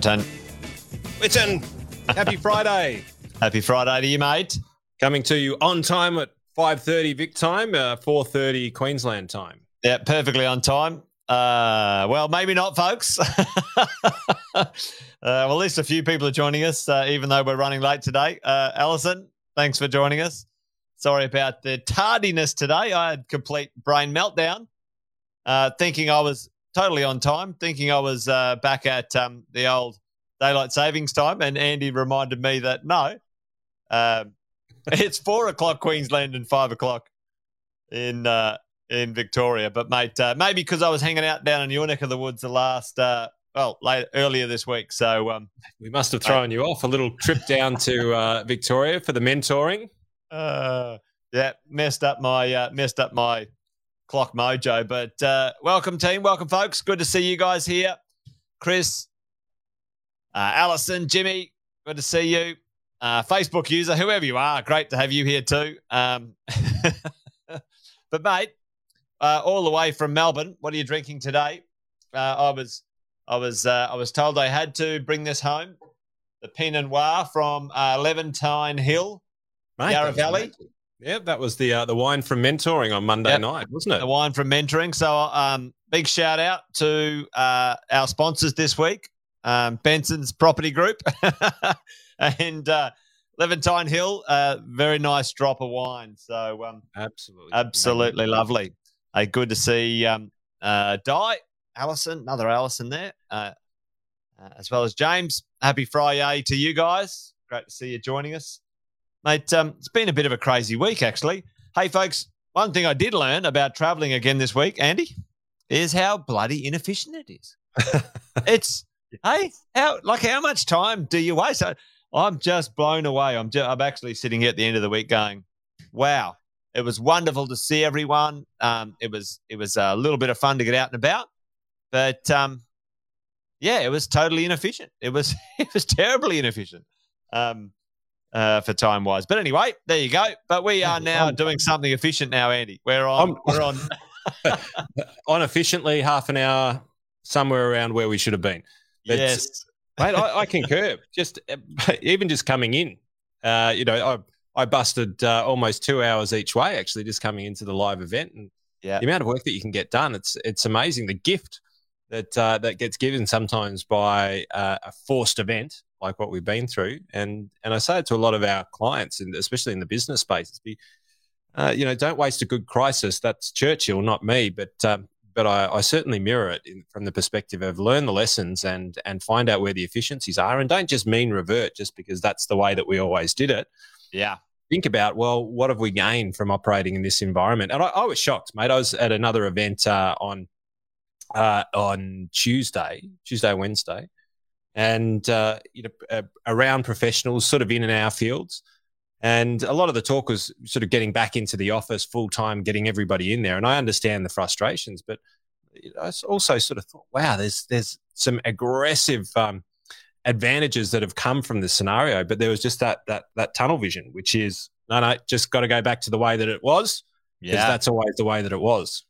Anton. Witten, happy Friday. Happy Friday to you, mate. Coming to you on time at 5.30 Vic time, uh, 4.30 Queensland time. Yeah, perfectly on time. Uh, well, maybe not, folks. uh, well, at least a few people are joining us, uh, even though we're running late today. Uh, Alison, thanks for joining us. Sorry about the tardiness today. I had complete brain meltdown, uh, thinking I was totally on time, thinking I was uh, back at um, the old daylight savings time, and Andy reminded me that no, um, it's four o'clock Queensland and five o'clock in uh, in Victoria. But mate, uh, maybe because I was hanging out down in your neck of the woods the last uh, well late earlier this week, so um, we must have thrown you off a little trip down to uh, Victoria for the mentoring. Uh, yeah, messed up my uh, messed up my clock mojo. But uh, welcome, team. Welcome, folks. Good to see you guys here. Chris, uh, Allison, Jimmy, good to see you. Uh, Facebook user, whoever you are, great to have you here too. Um, but mate, uh, all the way from Melbourne, what are you drinking today? Uh, I was, I was, uh, I was told I had to bring this home. The Pinot Noir from uh, Levantine Hill, Mate, Yarra Valley. amazing. Yeah, that was the uh, the wine from mentoring on Monday Yep. night, wasn't it? the wine from mentoring. So, um, big shout out to uh, our sponsors this week, um, Benson's Property Group and uh, Levantine Hill. Uh, very nice drop of wine. So, um, Absolutely, absolutely lovely. Uh, good to see um, uh, Di, Allison, another Allison there, uh, uh, as well as James. Happy Friday to you guys. Great to see you joining us. Mate, um, it's been a bit of a crazy week, actually. Hey, folks, one thing I did learn about traveling again this week, Andy, is how bloody inefficient it is. it's, hey, how, like, how much time do you waste? I, I'm just blown away. I'm, ju- I'm actually sitting here at the end of the week going, wow, it was wonderful to see everyone. Um, it was, it was a little bit of fun to get out and about, but, um, yeah, it was totally inefficient. It was, it was terribly inefficient. Um, uh, for time wise. But anyway, there you go. But we are now doing something efficient now, Andy. We're on. I'm- we're on. on efficiently half an hour somewhere around where we should have been. That's- yes. Mate, I, I concur. Just even just coming in, uh, you know, I I busted uh, almost two hours each way actually just coming into the live event, and Yeah. the amount of work that you can get done, it's it's amazing. The gift that uh, that gets given sometimes by uh, a forced event like what we've been through, and and I say it to a lot of our clients, and especially in the business space, be, uh, you know, don't waste a good crisis. That's Churchill, not me, but. Um, but I, I certainly mirror it in, from the perspective of learn the lessons and and find out where the efficiencies are, and don't just mean revert just because that's the way that we always did it Yeah. think about well what have we gained from operating in this environment and i, I was shocked mate i was at another event uh, on uh, on tuesday tuesday wednesday and uh, you know uh, around professionals sort of in and our fields and a lot of the talk was sort of getting back into the office full time getting everybody in there and i understand the frustrations but i also sort of thought wow there's there's some aggressive um, advantages that have come from this scenario, but there was just that that that tunnel vision, which is no, no, just got to go back to the way that it was, because Yeah. that's always the way that it was.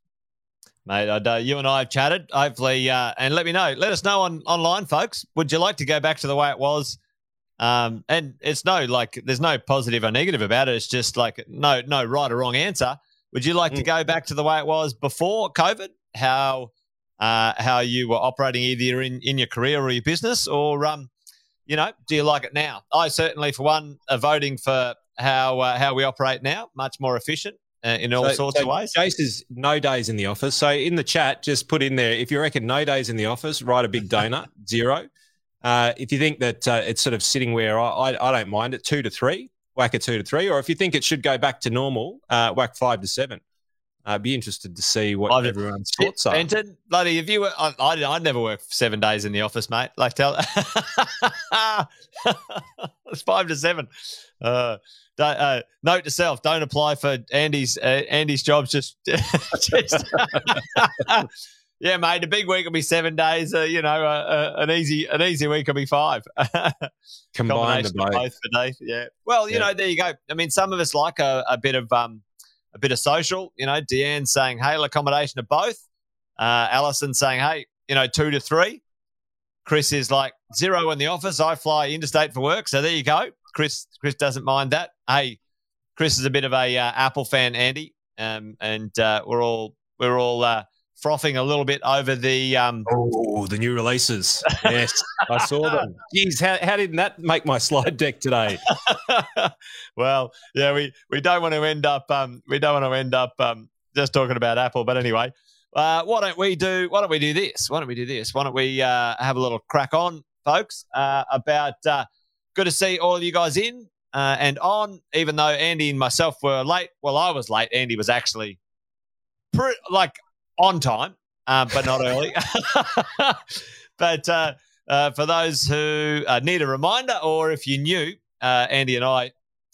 Mate, I, uh, you and I have chatted. Hopefully, uh, and let me know. Let us know on online, folks. Would you like to go back to the way it was? Um, and it's no like there's no positive or negative about it. It's just like no no right or wrong answer. Would you like to Mm. go back to the way it was before COVID? How uh, how you were operating either in, in your career or your business, or um, you know, do you like it now? I certainly, for one, are voting for how uh, how we operate now. Much more efficient uh, in all So- sorts so of ways. Jace is no days in the office. So in the chat, just put in there if you reckon no days in the office, write a big donut zero. Uh, if you think that uh, it's sort of sitting where I, I, I don't mind it, two to three, whack a two to three, or if you think it should go back to normal, uh, whack five to seven. I'd be interested to see what Five to- everyone's thoughts are. Benton, bloody, if you were, I, I, I'd never work seven days in the office, mate. Like, tell, it's five to seven. Uh, uh, note to self: don't apply for Andy's uh, Andy's jobs. Just, just yeah, mate. A big week will be seven days. Uh, you know, uh, uh, an easy an easy week will be five. Combine the of both. both for Dave. Yeah. Well, you Yeah. know, there you go. I mean, some of us like a, a bit of um, a bit of social. You know, Deanne saying, "Hey, accommodation of both." Uh, Allison saying, "Hey, you know, two to three. Chris is like zero in the office. I fly interstate for work, so there you go. Chris Chris doesn't mind that. Hey, Chris is a bit of a uh, Apple fan, Andy, um, and uh, we're all we're all uh, frothing a little bit over the. Um... Oh, the new releases. Yes, I saw them. Jeez, how, how didn't that make my slide deck today? well, yeah, we, we don't want to end up um, we don't want to end up um, just talking about Apple, but anyway, uh, why don't we do why don't we do this? Why don't we do this? Why don't we uh, have a little crack on, folks? Uh, about uh, good to see all of you guys in uh, and on. Even though Andy and myself were late, well, I was late. Andy was actually pre- like on time, um, but not early. but uh, uh, for those who uh, need a reminder, or if you knew, uh, Andy and I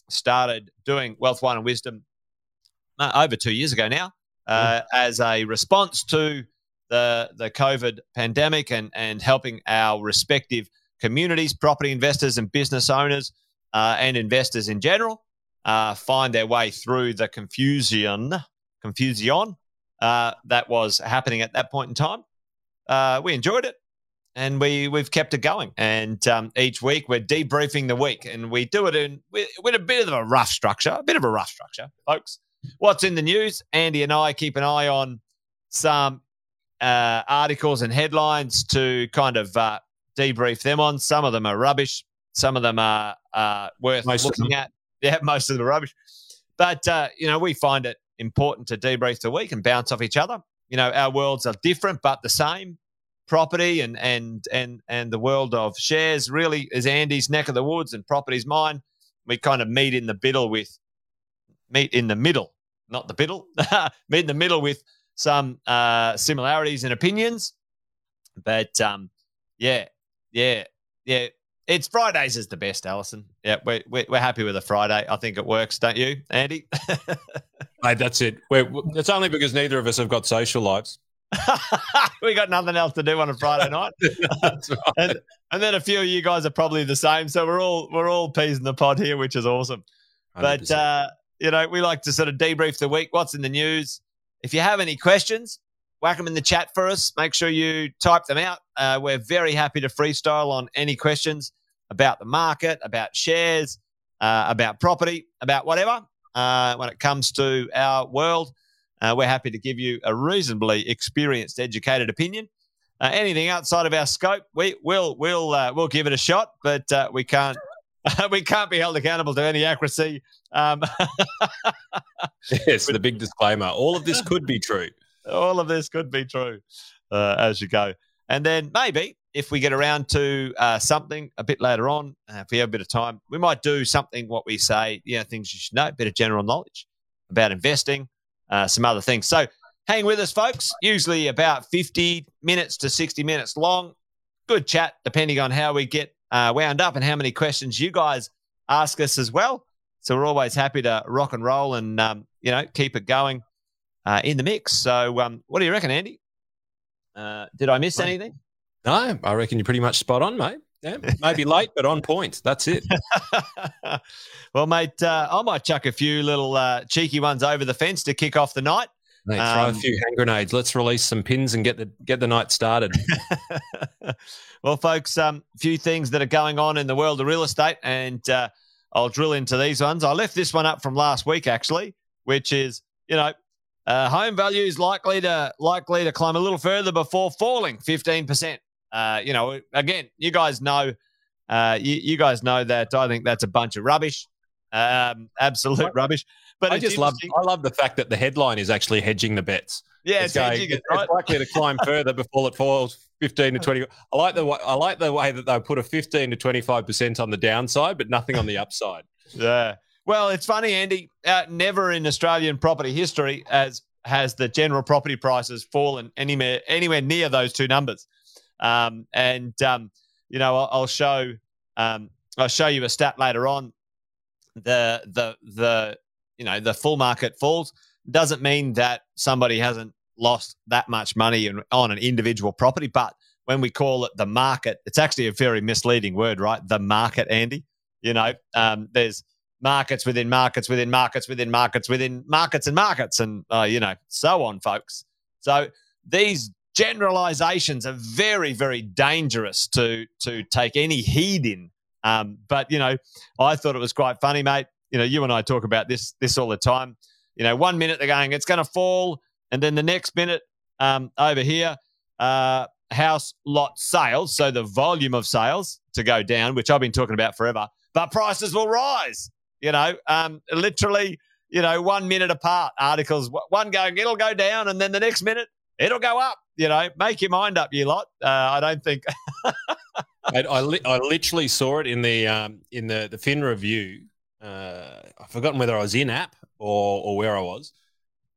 started doing Wealth Wine and Wisdom uh, over two years ago now, mm. as a response to the the COVID pandemic and and helping our respective communities, property investors, and business owners, and investors in general. find their way through the confusion, confusion uh, that was happening at that point in time. Uh, we enjoyed it and we we've kept it going. And um, each week we're debriefing the week, and we do it in with, with, a bit of a rough structure, a bit of a rough structure, folks. What's in the news? Andy and I keep an eye on some uh, articles and headlines to kind of uh, debrief them on. Some of them are rubbish. Some of them are uh, worth most looking at. Yeah, most of them are rubbish. But uh, you know, we find it important to debrief the week and bounce off each other. You know, our worlds are different but the same. Property and and and and the world of shares really is Andy's neck of the woods and property's mine. We kind of meet in the middle with meet in the middle, not the biddle, meet in the middle with some uh, similarities and opinions. But um, yeah, yeah, yeah. It's Fridays is the best, Allison. Yeah, we're, we're happy with a Friday. I think it works, don't you, Andy? Mate, that's it. We're, it's only because neither of us have got social lives. we got nothing else to do on a Friday night. right. and, and, then a few of you guys are probably the same. So we're all we're all peas in the pod here, which is awesome. 100%. But uh, you know, we like to sort of debrief the week. What's in the news? If you have any questions, whack them in the chat for us. Make sure you type them out. Uh, we're very happy to freestyle on any questions about the market, about shares, uh, about property, about whatever. Uh, when it comes to our world, uh, we're happy to give you a reasonably experienced, educated opinion. Uh, anything outside of our scope, we will we'll uh, we'll give it a shot, but we can't we can't be held accountable to any accuracy. Um, yes, the big disclaimer: all of this could be true all of this could be true uh, as you go. And then maybe if we get around to uh, something a bit later on, uh, if we have a bit of time, we might do something what we say, you know, things you should know, a bit of general knowledge about investing, uh, some other things. So hang with us, folks. Usually about 50 minutes to 60 minutes long. Good chat, depending on how we get uh, wound up and how many questions you guys ask us as well. So we're always happy to rock and roll and, um, you know, keep it going uh, in the mix. So, um, what do you reckon, Andy? Uh, did I miss anything? No, I reckon you're pretty much spot on, mate. Yeah, maybe late, but on point. That's it. well, mate, uh, I might chuck a few little uh, cheeky ones over the fence to kick off the night. Mate, throw um, a few hand grenades. Let's release some pins and get the get the night started. well, folks, a um, few things that are going on in the world of real estate, and uh, I'll drill into these ones. I left this one up from last week, actually, which is you know uh, home value is likely to likely to climb a little further before falling 15%. Uh, you know, again, you guys know, uh, you, you, guys know that I think that's a bunch of rubbish, um, absolute rubbish. But I just love, I love the fact that the headline is actually hedging the bets. Yeah, it's, it's, going, it, right? it's likely to climb further before it falls 15 to 20. I like the I like the way that they put a 15 to 25 percent on the downside, but nothing on the upside. Yeah. Well, it's funny, Andy. Uh, never in Australian property history has has the general property prices fallen anywhere anywhere near those two numbers. Um, and um, you know, I'll, I'll show um, I'll show you a stat later on. The the the you know the full market falls doesn't mean that somebody hasn't lost that much money in, on an individual property, but when we call it the market, it's actually a very misleading word, right? The market, Andy. You know, um, there's markets within markets within markets within markets within markets and markets and uh, you know so on folks so these generalizations are very, very dangerous to to take any heed in. Um, but you know, I thought it was quite funny, mate. You know, you and I talk about this this all the time. You know, one minute they're going, it's going to fall, and then the next minute, um, over here, uh, house lot sales, so the volume of sales to go down, which I've been talking about forever, but prices will rise. You know, um, literally, you know, one minute apart. Articles, one going, it'll go down, and then the next minute, it'll go up. You know, make your mind up, you lot. Uh, I don't think. I, I, li- I, literally saw it in the um, in the the Fin review. Uh, I've forgotten whether I was in app or or where I was,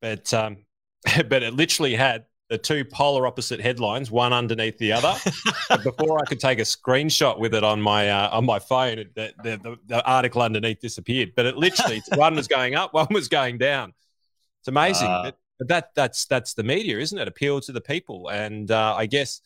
but um, but it literally had the two polar opposite headlines, one underneath the other. before I could take a screenshot with it on my uh, on my phone, the, the, the, the, article underneath disappeared. But it literally one was going up, one was going down. It's amazing. Uh, but, but, that that's that's the media, isn't it? Appeal to the people, and uh, I guess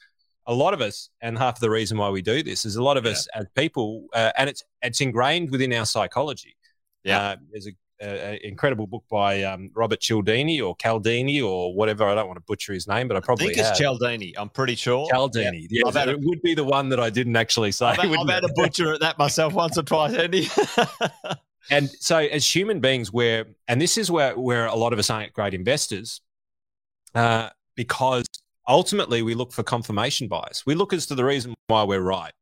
a lot of us, and half of the reason why we do this is a lot of yeah. us as people, uh, and it's it's ingrained within our psychology. Yeah, uh, there's a an incredible book by um, Robert Cialdini or Caldini or whatever. I don't want to butcher his name, but I probably I think it's Cialdini. I'm pretty sure. Cialdini. Yeah, yeah it would be the one that I didn't actually say. I've, I've had to butcher at that myself once or twice, Andy. and so, as human beings, we're and this is where where a lot of us aren't great investors, uh, because ultimately we look for confirmation bias. We look as to the reason why we're right.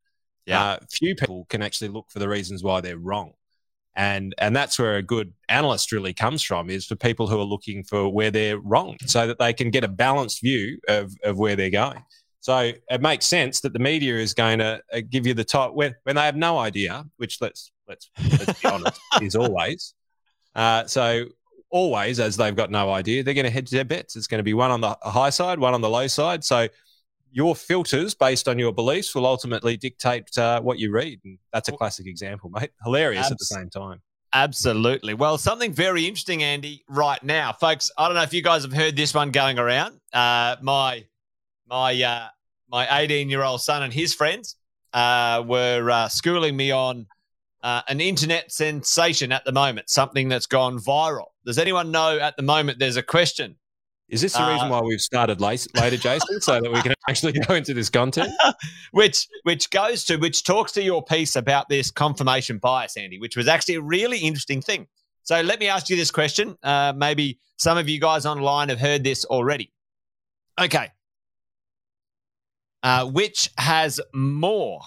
Yeah. Uh, few people can actually look for the reasons why they're wrong and and that's where a good analyst really comes from is for people who are looking for where they're wrong so that they can get a balanced view of, of where they're going. So it makes sense that the media is going to uh, give you the top when, when they have no idea which let's let's let's be honest is always. Uh, so always as they've got no idea they're going to hedge their bets. It's going to be one on the high side one on the low side. So your filters based on your beliefs will ultimately dictate uh, what you read. And that's a classic example, mate. Hilarious Abs- at the same time. Absolutely. Well, something very interesting, Andy, right now, folks. I don't know if you guys have heard this one going around. Uh, my my uh, my 18 year old son and his friends uh, were uh, schooling me on uh, an internet sensation at the moment, something that's gone viral. Does anyone know at the moment there's a question is this the reason uh, why we've started late, later, Jason, so that we can actually go into this content? which which goes to which talks to your piece about this confirmation bias, Andy, which was actually a really interesting thing. So let me ask you this question. Uh, maybe some of you guys online have heard this already. Okay. Uh, which has more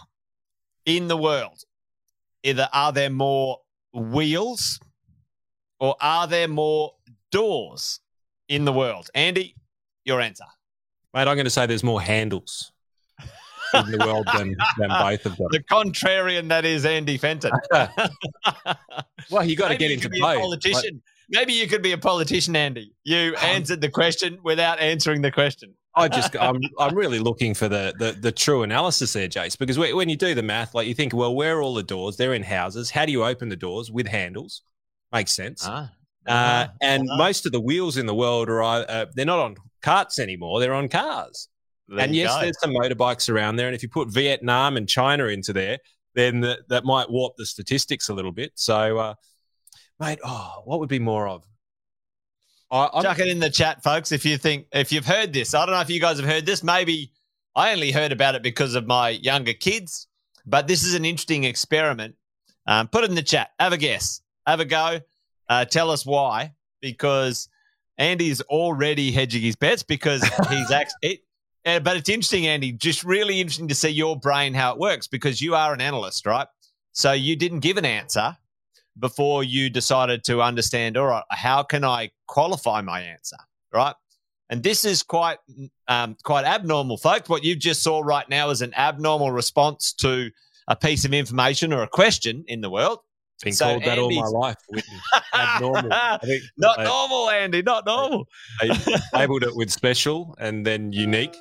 in the world? Either are there more wheels or are there more doors? In the world? Andy, your answer. Mate, I'm going to say there's more handles in the world than, than both of them. The contrarian that is Andy Fenton. well, you got to get into both. politician. Maybe you could be a politician, Andy. You um, answered the question without answering the question. I just, I'm, I'm really looking for the, the, the true analysis there, Jace, because when you do the math, like you think, well, where are all the doors? They're in houses. How do you open the doors with handles? Makes sense. Ah. Uh, and most of the wheels in the world are uh, they're not on carts anymore; they're on cars. There and yes, go. there's some motorbikes around there. And if you put Vietnam and China into there, then the, that might warp the statistics a little bit. So, uh, mate, oh, what would be more of? I, Chuck it in the chat, folks. If you think if you've heard this, I don't know if you guys have heard this. Maybe I only heard about it because of my younger kids, but this is an interesting experiment. Um, put it in the chat. Have a guess. Have a go. Uh, tell us why, because Andy's already hedging his bets because he's actually. Uh, but it's interesting, Andy. Just really interesting to see your brain how it works because you are an analyst, right? So you didn't give an answer before you decided to understand. All right, how can I qualify my answer, right? And this is quite um, quite abnormal, folks. What you just saw right now is an abnormal response to a piece of information or a question in the world. Been so called that Andy's... all my life. Abnormal. not I, normal, Andy. Not normal. I, I labeled it with special and then unique.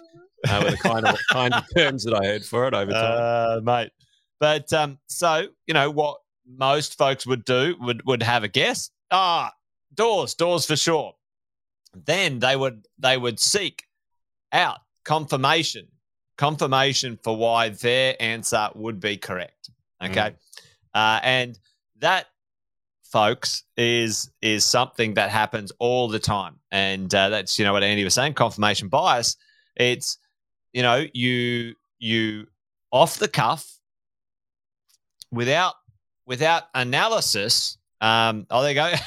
Uh, were the kind of kind of terms that I heard for it over time, uh, mate. But um, so you know what most folks would do would would have a guess. Ah, doors, doors for sure. Then they would they would seek out confirmation, confirmation for why their answer would be correct. Okay, mm. uh, and that folks is is something that happens all the time and uh, that's you know what andy was saying confirmation bias It's you know you you off the cuff without without analysis. Um, oh, there you go.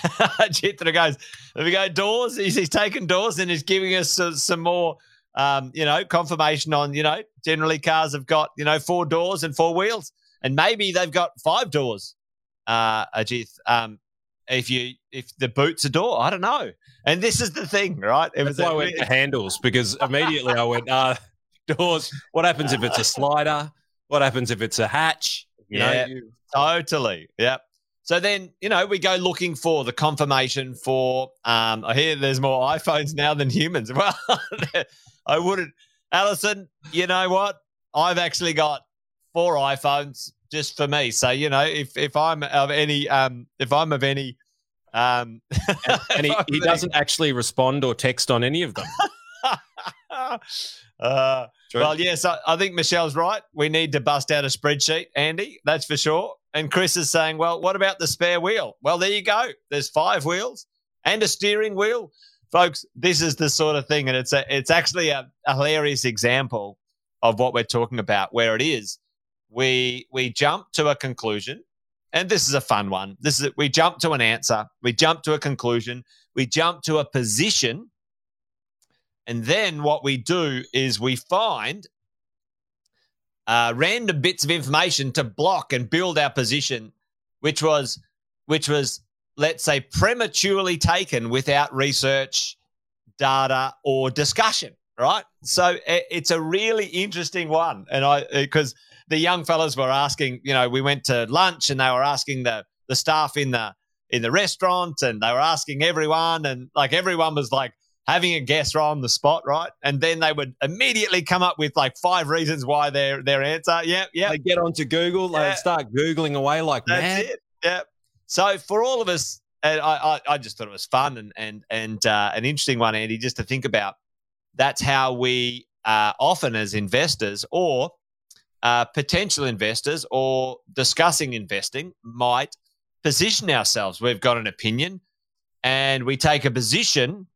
Chitra goes. There we go. Doors. He's, he's taking doors and he's giving us some, some more. Um, you know, confirmation on you know. Generally, cars have got you know four doors and four wheels, and maybe they've got five doors. Uh, Ajith, um, if you if the boot's a door, I don't know. And this is the thing, right? It That's was why I went to handles because immediately I went uh, doors. What happens if it's a slider? What happens if it's a hatch? You yeah, know, you... totally. Yep. So then, you know, we go looking for the confirmation for. Um, I hear there's more iPhones now than humans. Well, I wouldn't, Allison. You know what? I've actually got four iPhones just for me. So you know, if if I'm of any, um, if I'm of any, um, and, he, he doesn't actually respond or text on any of them. uh, well, yes, I, I think Michelle's right. We need to bust out a spreadsheet, Andy. That's for sure. And Chris is saying, well, what about the spare wheel? Well, there you go. There's five wheels and a steering wheel. Folks, this is the sort of thing, and it's a, it's actually a, a hilarious example of what we're talking about, where it is we we jump to a conclusion, and this is a fun one. This is we jump to an answer, we jump to a conclusion, we jump to a position, and then what we do is we find uh, random bits of information to block and build our position, which was which was let's say prematurely taken without research, data, or discussion. Right. So it's a really interesting one, and I because the young fellas were asking, you know, we went to lunch and they were asking the the staff in the in the restaurant, and they were asking everyone, and like everyone was like having a guess right on the spot, right? And then they would immediately come up with like five reasons why their their answer. Yeah, yeah. They get onto Google, yeah. they start googling away like That's mad. It. Yeah. So for all of us, and I, I, I just thought it was fun and and and uh, an interesting one, Andy, just to think about. That's how we uh, often as investors or uh, potential investors or discussing investing might position ourselves. We've got an opinion and we take a position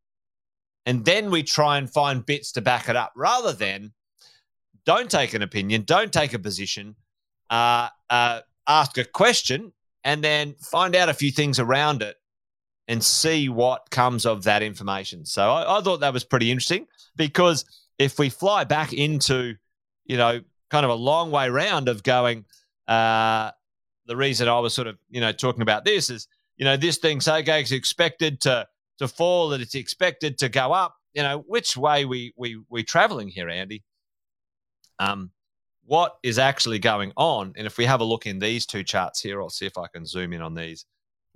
and then we try and find bits to back it up rather than don't take an opinion, don't take a position, uh, uh, ask a question, and then find out a few things around it and see what comes of that information. So I, I thought that was pretty interesting because if we fly back into, you know, kind of a long way round of going, uh, the reason I was sort of, you know, talking about this is, you know, this thing, okay, is expected to to fall, that it's expected to go up. You know, which way we we we traveling here, Andy? Um, what is actually going on? And if we have a look in these two charts here, I'll see if I can zoom in on these.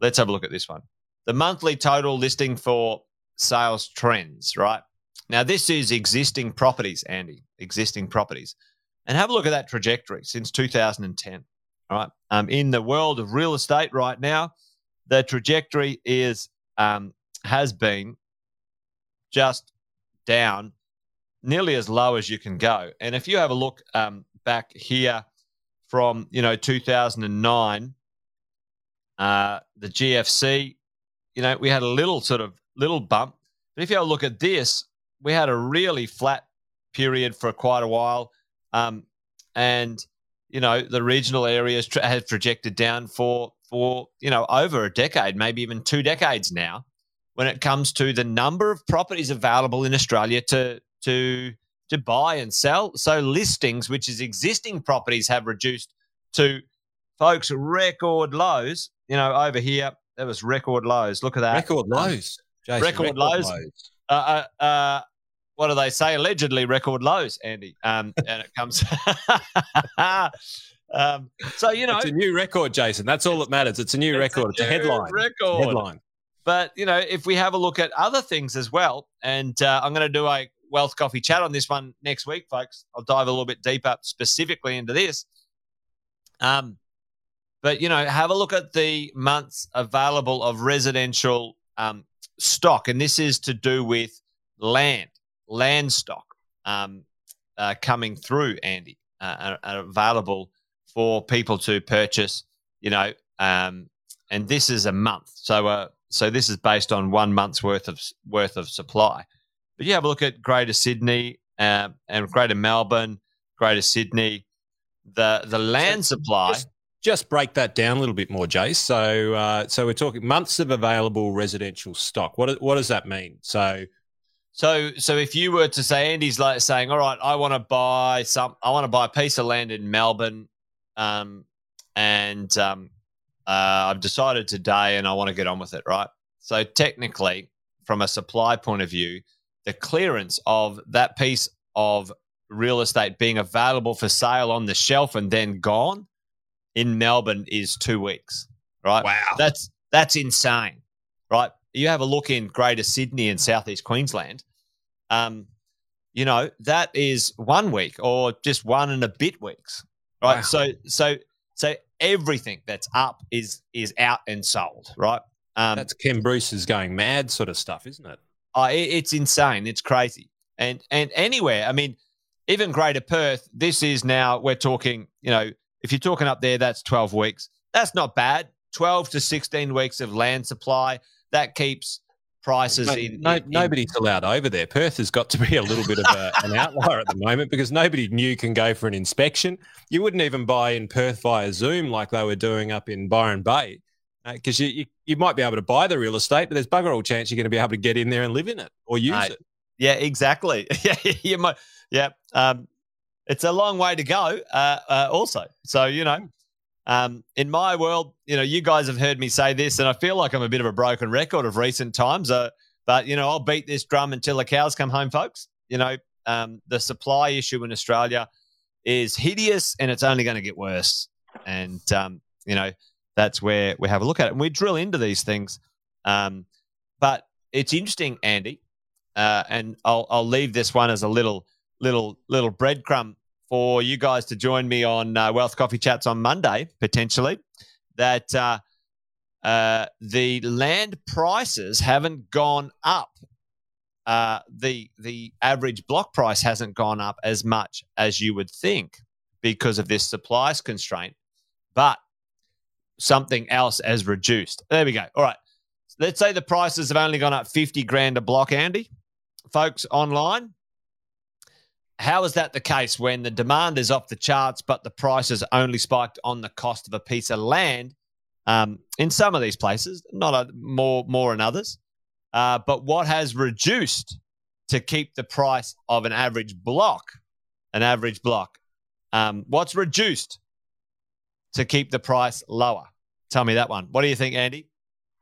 Let's have a look at this one. The monthly total listing for sales trends, right? Now, this is existing properties, Andy, existing properties. And have a look at that trajectory since 2010. All right. Um, in the world of real estate right now, the trajectory is um, has been just down nearly as low as you can go. And if you have a look um, back here from you know 2009, uh, the GFC, you know we had a little sort of little bump. But if you have a look at this, we had a really flat period for quite a while, um, and you know the regional areas tra- have projected down for for you know over a decade, maybe even two decades now when it comes to the number of properties available in Australia to to to buy and sell. So listings, which is existing properties, have reduced to folks record lows. You know, over here there was record lows. Look at that, record lows, Jason, record, record, lows. lows. Uh, uh, uh, what do they say? Allegedly record lows, Andy. Um, and it comes. um, so you know, it's a new record, Jason. That's all that matters. It's a new it's record. A it's a headline. Record. Headline. But you know, if we have a look at other things as well, and uh, I'm going to do a wealth coffee chat on this one next week, folks. I'll dive a little bit deeper specifically into this. Um, but you know, have a look at the months available of residential um, stock, and this is to do with land, land stock um, uh, coming through, Andy, uh, are, available for people to purchase. You know, um, and this is a month. So uh, so this is based on one month's worth of worth of supply. But you have a look at Greater Sydney, um, and Greater Melbourne, Greater Sydney, the the land So supply. Just, just break that down a little bit more, Jace. So, uh, so we're talking months of available residential stock. What what does that mean? So, So, so if you were to say Andy's like saying, "All right, I want to buy some, I want to buy a piece of land in Melbourne, um, and um, uh, I've decided today, and I want to get on with it." Right. So technically, from a supply point of view, the clearance of that piece of real estate being available for sale on the shelf and then gone in Melbourne is two weeks. Right. wow, That's that's insane, right? You have a look in Greater Sydney and Southeast Queensland. Um, you know that is one week or just one and a bit weeks, right? Wow. So so so everything that's up is is out and sold, right? Um, that's Ken Bruce is going mad, sort of stuff, isn't it? uh, it, it's insane. It's crazy. And and anywhere, I mean, even Greater Perth, this is now we're talking. You know, if you're talking up there, that's 12 weeks. That's not bad. 12 to 16 weeks of land supply that keeps prices No, in, no- in- nobody's allowed over there. Perth has got to be a little bit of a, an outlier at the moment because nobody new can go for an inspection. You wouldn't even buy in Perth via Zoom like they were doing up in Byron Bay because you, you you might be able to buy the real estate, but there's bugger all chance you're going to be able to get in there and live in it or use Mate, it. Yeah, exactly. Yeah, you might. Yeah, um, it's a long way to go. Uh, uh, also, so you know, um, in my world, you know, you guys have heard me say this, and I feel like I'm a bit of a broken record of recent times. Uh, but you know, I'll beat this drum until the cows come home, folks. You know, um, the supply issue in Australia is hideous, and it's only going to get worse. And um, you know, that's where we have a look at it, and we drill into these things. Um, but it's interesting, Andy uh, and I'll I'll leave this one as a little little little breadcrumb for you guys to join me on uh, Wealth Coffee Chats on Monday potentially. That uh, uh, the land prices haven't gone up. Uh, the the average block price hasn't gone up as much as you would think because of this supplies constraint, but something else has reduced. There we go. All right. Let's say the prices have only gone up 50 grand a block, Andy folks online. How is that the case when the demand is off the charts, but the price has only spiked on the cost of a piece of land? Um, in some of these places, not a, more more in others. Uh, but what has reduced to keep the price of an average block, an average block? Um, what's reduced to keep the price lower? Tell me that one. What do you think, Andy?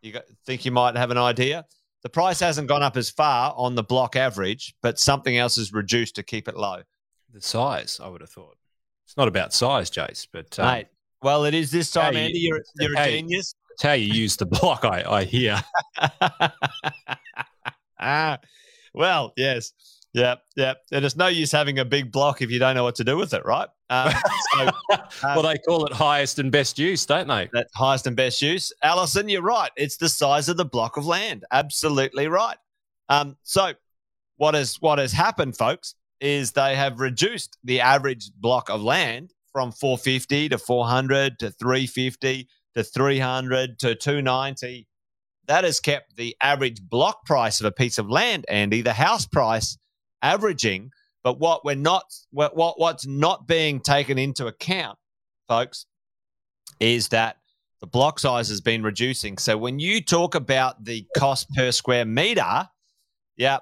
You got, think you might have an idea? The price hasn't gone up as far on the block average, but something else is reduced to keep it low. The size, I would have thought. It's not about size, Jace, but um, Mate, well, it is this time, Andy. You're, you're a genius. it's how you use the block. I, I hear. ah, well, yes. Yep, yeah. And it's no use having a big block if you don't know what to do with it, right? Um, so well, they call it highest and best use, don't they? that's highest and best use. Alison, you're right. It's the size of the block of land. Absolutely right. Um, so what has what has happened, folks, is they have reduced the average block of land from 450 to 400 to 350 to 300 to 290. That has kept the average block price of a piece of land, Andy, the house price, averaging. But what we're not, what, what what's not being taken into account, folks, is that the block size has been reducing. So when you talk about the cost per square meter, yeah,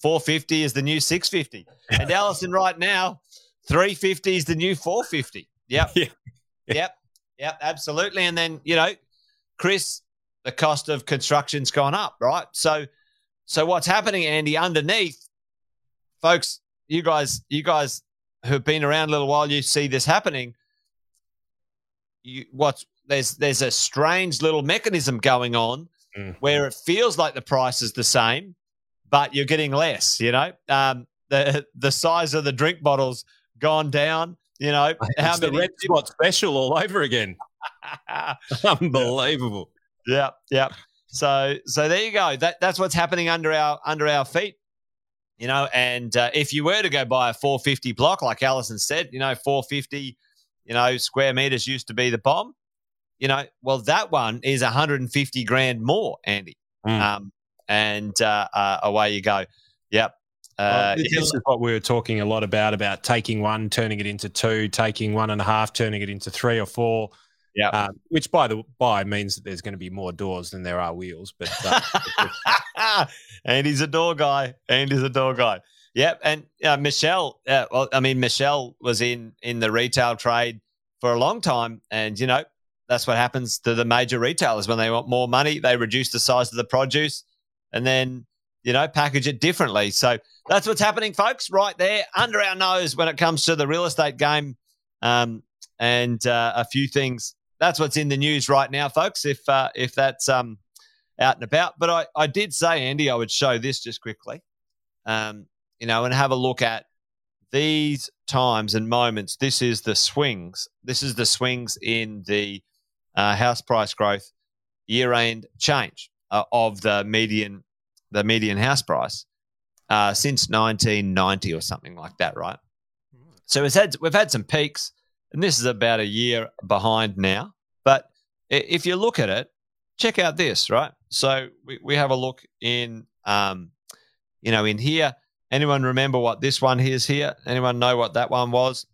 450 is the new 650. And Allison, right now, 350 is the new 450. Yep. Yeah. Yep. Yep. Absolutely. And then, you know, Chris, the cost of construction's gone up, right? So, so what's happening, Andy, underneath, folks, you guys, you guys who've been around a little while, you see this happening. You, what's there's there's a strange little mechanism going on Mm. where it feels like the price is the same, but you're getting less. You know, um, the the size of the drink bottles gone down. You know, how the red spot special all over again. Unbelievable. yeah, yeah. So so there you go. That that's what's happening under our under our feet. You know, and uh, if you were to go buy a 450 block, like Allison said, you know, 450, you know, square meters used to be the bomb. You know, well, that one is 150 grand more, Andy. Mm. Um, and uh, uh, away you go. Yep. Uh, this is what we were talking a lot about about taking one, turning it into two, taking one and a half, turning it into three or four. Yeah, um, which by the by means that there's going to be more doors than there are wheels. But uh, and he's a door guy, and he's a door guy. Yep, and uh, Michelle. Uh, well, I mean, Michelle was in in the retail trade for a long time, and you know that's what happens to the major retailers when they want more money. They reduce the size of the produce, and then you know package it differently. So that's what's happening, folks, right there under our nose when it comes to the real estate game, um, and uh, a few things that's what's in the news right now, folks. If uh, if that's um, out and about, but I, I did say, Andy, I would show this just quickly, um, you know, and have a look at these times and moments. This is the swings. This is the swings in the uh, house price growth year end change uh, of the median the median house price uh, since 1990 or something like that, right? So we've had we've had some peaks and this is about a year behind now. But if you look at it, check out this, right? So we, we have a look in, um, you know, in here. Anyone remember what this one is here? Anyone know what that one was?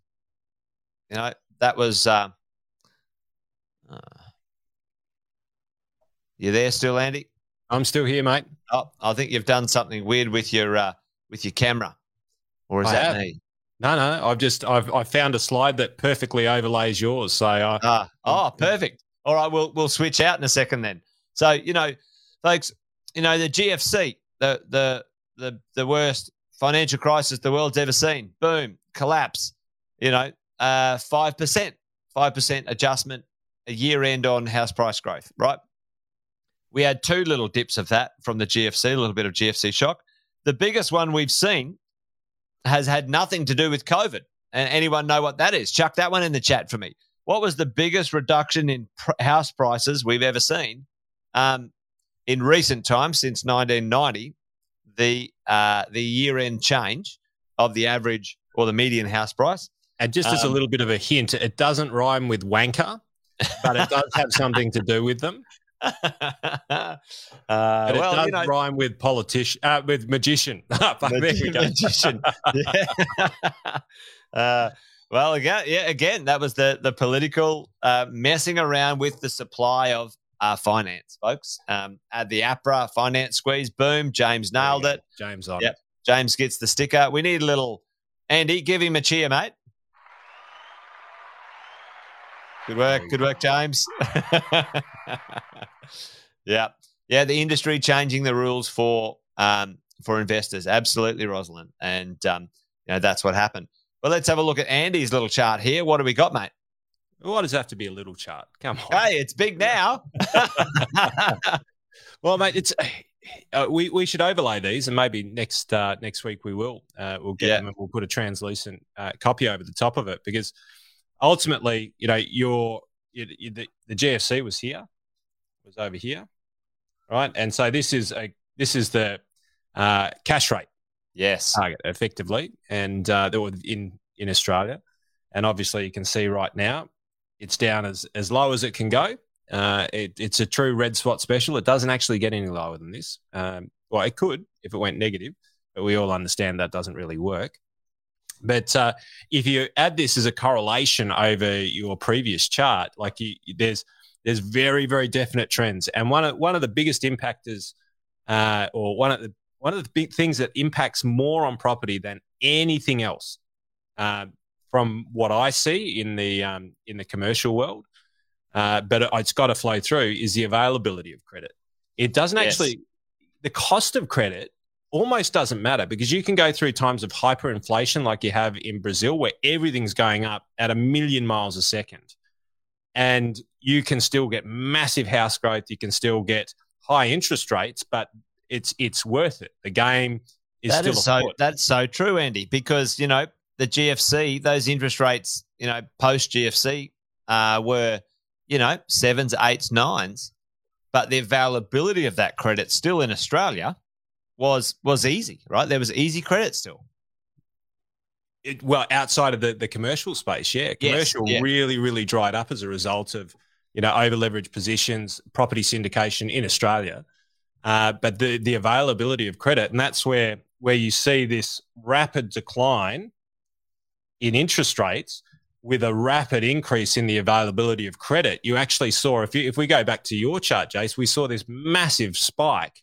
You know, that was. Uh, uh, you there still, Andy? I'm still here, mate. Oh, I think you've done something weird with your uh, with your camera, or is I that have. me? No, no, I've just I've I found a slide that perfectly overlays yours. So I, ah, oh, perfect. All right, we'll we'll switch out in a second then. So you know, folks, you know the GFC, the the the the worst financial crisis the world's ever seen. Boom, collapse. You know, uh, five percent, five percent adjustment a year end on house price growth. Right. We had two little dips of that from the GFC, a little bit of GFC shock. The biggest one we've seen has had nothing to do with COVID. And anyone know what that is? Chuck that one in the chat for me. What was the biggest reduction in pr- house prices we've ever seen um, in recent times since 1990? The uh, the year end change of the average or the median house price. And just as um, a little bit of a hint, it doesn't rhyme with wanker, but it does have something to do with them. uh, but it does you know, rhyme with politician, uh, with magician. magician. uh, well, again, yeah, again, that was the the political uh, messing around with the supply of uh, finance, folks. Um, at the APRA finance squeeze, boom, James nailed it. James on. Yep, James gets the sticker. We need a little Andy. Give him a cheer, mate. Good work. Good work, James. yeah. Yeah. The industry changing the rules for um, for investors. Absolutely, Rosalind. And um, you know, that's what happened. Well, let's have a look at Andy's little chart here. What do we got, mate? Why does it have to be a little chart? Come on. Hey, it's big now. well, mate, it's uh, we we should overlay these, and maybe next uh, next week we will. Uh, we'll get yeah. them and we'll put a translucent uh, copy over the top of it because ultimately, you know, your you, you, the, the GFC was here, was over here, right? And so this is a this is the uh, cash rate, yes, target effectively, and uh, in in Australia, and obviously you can see right now it's down as as low as it can go. Uh, it, it's a true red spot special. It doesn't actually get any lower than this. Um, well, it could if it went negative, but we all understand that doesn't really work. But uh, if you add this as a correlation over your previous chart, like you, there's there's very very definite trends, and one of one of the biggest impactors, uh, or one of the one of the big things that impacts more on property than anything else, uh, from what I see in the um, in the commercial world, uh, but it's got to flow through is the availability of credit. It doesn't yes. actually the cost of credit almost doesn't matter because you can go through times of hyperinflation like you have in Brazil where everything's going up at a million miles a second. And you can still get massive house growth, you can still get high interest rates, but it's it's worth it. The game is that still is so that's so true, Andy, because you know, the GFC, those interest rates, you know, post GFC uh, were, you know, sevens, eights, nines. But the availability of that credit still in Australia was was easy, right? There was easy credit still. It, well, outside of the, the commercial space, yeah, commercial yes, yeah. really really dried up as a result of you know over leveraged positions, property syndication in Australia. Uh, but the the availability of credit, and that's where where you see this rapid decline in interest rates with a rapid increase in the availability of credit. You actually saw, if, you, if we go back to your chart, Jace, we saw this massive spike,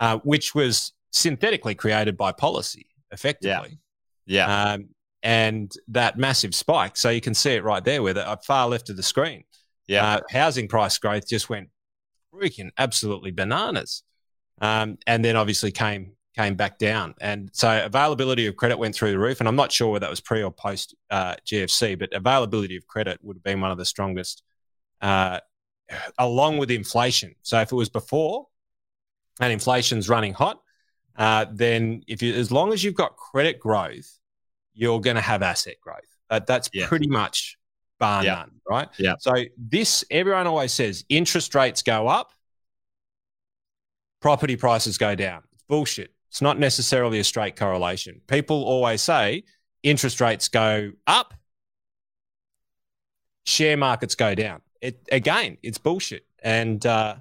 uh, which was synthetically created by policy, effectively. Yeah. yeah. Um, and that massive spike. So you can see it right there, with the uh, far left of the screen. Yeah. Uh, housing price growth just went freaking absolutely bananas. Um, and then obviously came came back down. And so availability of credit went through the roof. And I'm not sure whether that was pre or post uh, GFC, but availability of credit would have been one of the strongest, uh, along with inflation. So if it was before and inflation's running hot, uh, then if you, as long as you've got credit growth, you're going to have asset growth. that's yeah. pretty much bar yeah. none, right? Yeah. So this, everyone always says interest rates go up, property prices go down. It's bullshit. It's not necessarily a straight correlation. People always say interest rates go up, share markets go down. It again, it's bullshit. And uh,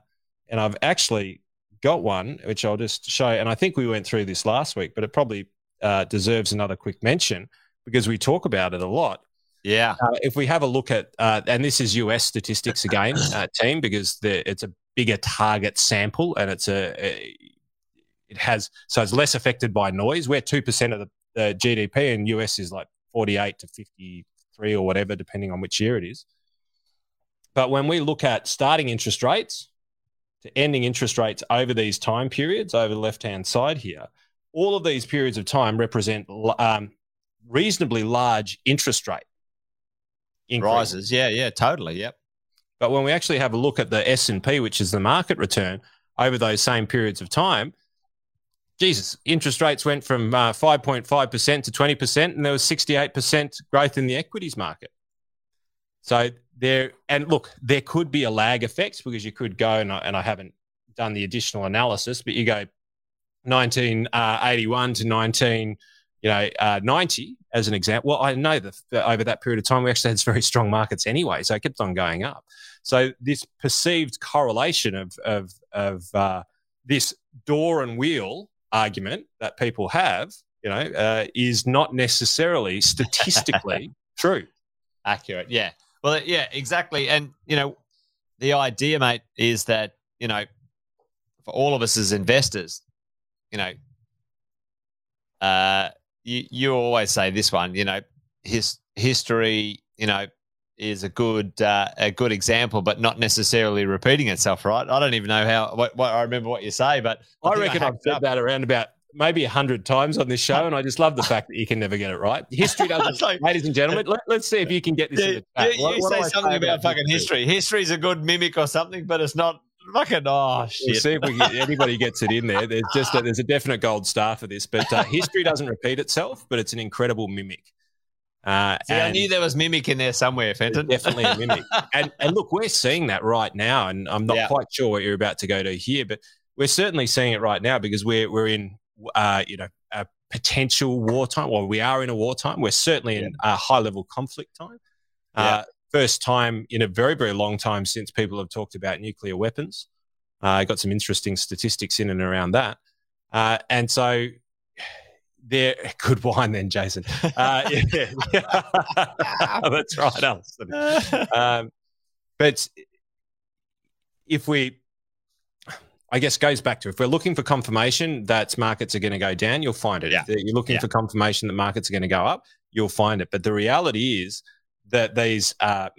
and I've actually got one which I'll just show. And I think we went through this last week, but it probably uh, deserves another quick mention because we talk about it a lot. Yeah. Uh, if we have a look at, uh, and this is US statistics again, uh, team, because the, it's a bigger target sample and it's a, a, it has, so it's less affected by noise. We're 2% of the, the GDP and US is like 48 to 53 or whatever, depending on which year it is. But when we look at starting interest rates to ending interest rates over these time periods, over the left hand side here, all of these periods of time represent um, reasonably large interest rate rises. Yeah, yeah, totally. Yep. But when we actually have a look at the S and P, which is the market return over those same periods of time, Jesus, interest rates went from uh, 5.5% to 20%, and there was 68% growth in the equities market. So there, and look, there could be a lag effect because you could go, and I, and I haven't done the additional analysis, but you go 1981 uh, to 19 you know, uh, 90 as an example. Well, I know that over that period of time, we actually had very strong markets anyway, so it kept on going up. So this perceived correlation of of of uh, this door and wheel argument that people have, you know, uh, is not necessarily statistically true. Accurate, yeah. Well, yeah, exactly. And you know, the idea, mate, is that you know, for all of us as investors, you know, uh, you, you always say this one, you know, his history, you know, is a good uh, a good example, but not necessarily repeating itself, right? I don't even know how. What, what I remember what you say, but I, I reckon I have said that around about maybe a hundred times on this show, and I just love the fact that you can never get it right. History doesn't, like, ladies and gentlemen. Let, us see if you can get this. Yeah, you, what, you what say something about, about fucking history. history. History's a good mimic or something, but it's not Fucking oh shit! We'll see if we get, anybody gets it in there. There's just a, there's a definite gold star for this, but uh, history doesn't repeat itself, but it's an incredible mimic. Uh, See, I knew there was mimic in there somewhere, Fenton. Definitely a mimic. and, and look, we're seeing that right now, and I'm not yeah. quite sure what you're about to go to here, but we're certainly seeing it right now because we're we're in uh, you know a potential wartime. Well, we are in a wartime. We're certainly in a high level conflict time. Yeah. Uh, first time in a very, very long time since people have talked about nuclear weapons. I uh, got some interesting statistics in and around that. Uh, and so there, good wine then, Jason. Uh, yeah, yeah. That's right, Alison. Um, but if we, I guess, goes back to if we're looking for confirmation that markets are going to go down, you'll find it. Yeah. If you're looking yeah. for confirmation that markets are going to go up, you'll find it. But the reality is that these uh,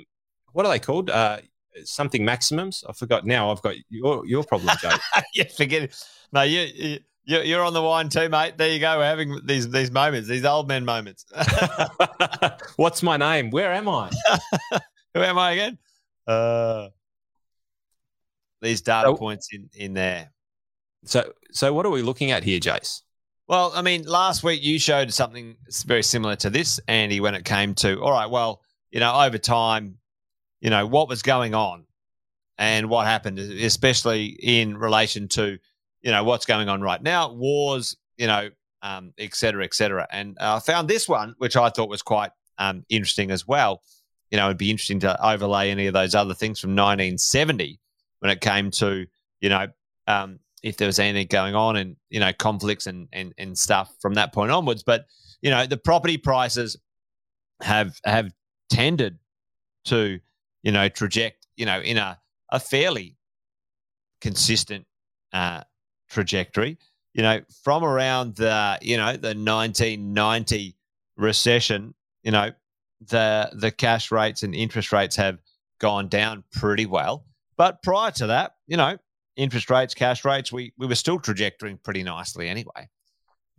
what are they called? Uh, something maximums. I forgot now. I've got your your problem, Joe. yeah, forget it. No, you, you you're on the wine too, mate. There you go. We're having these these moments, these old men moments. What's my name? Where am I? Who am I again? Uh, these data so, points in in there. So so what are we looking at here, Jace? Well, I mean, last week you showed something very similar to this, Andy, when it came to all right. Well, you know, over time, you know, what was going on and what happened, especially in relation to, you know, what's going on right now, wars, you know, um, et cetera, et cetera. And uh, I found this one, which I thought was quite um, interesting as well. You know, it'd be interesting to overlay any of those other things from 1970 when it came to, you know, um, if there was anything going on and you know conflicts and and and stuff from that point onwards. But you know the property prices have have tended to you know traject you know in a a fairly consistent uh, trajectory. You know, from around the you know the 1990 recession, you know, the the cash rates and interest rates have gone down pretty well. But prior to that, you know, interest rates, cash rates, we we were still trajectorying pretty nicely anyway.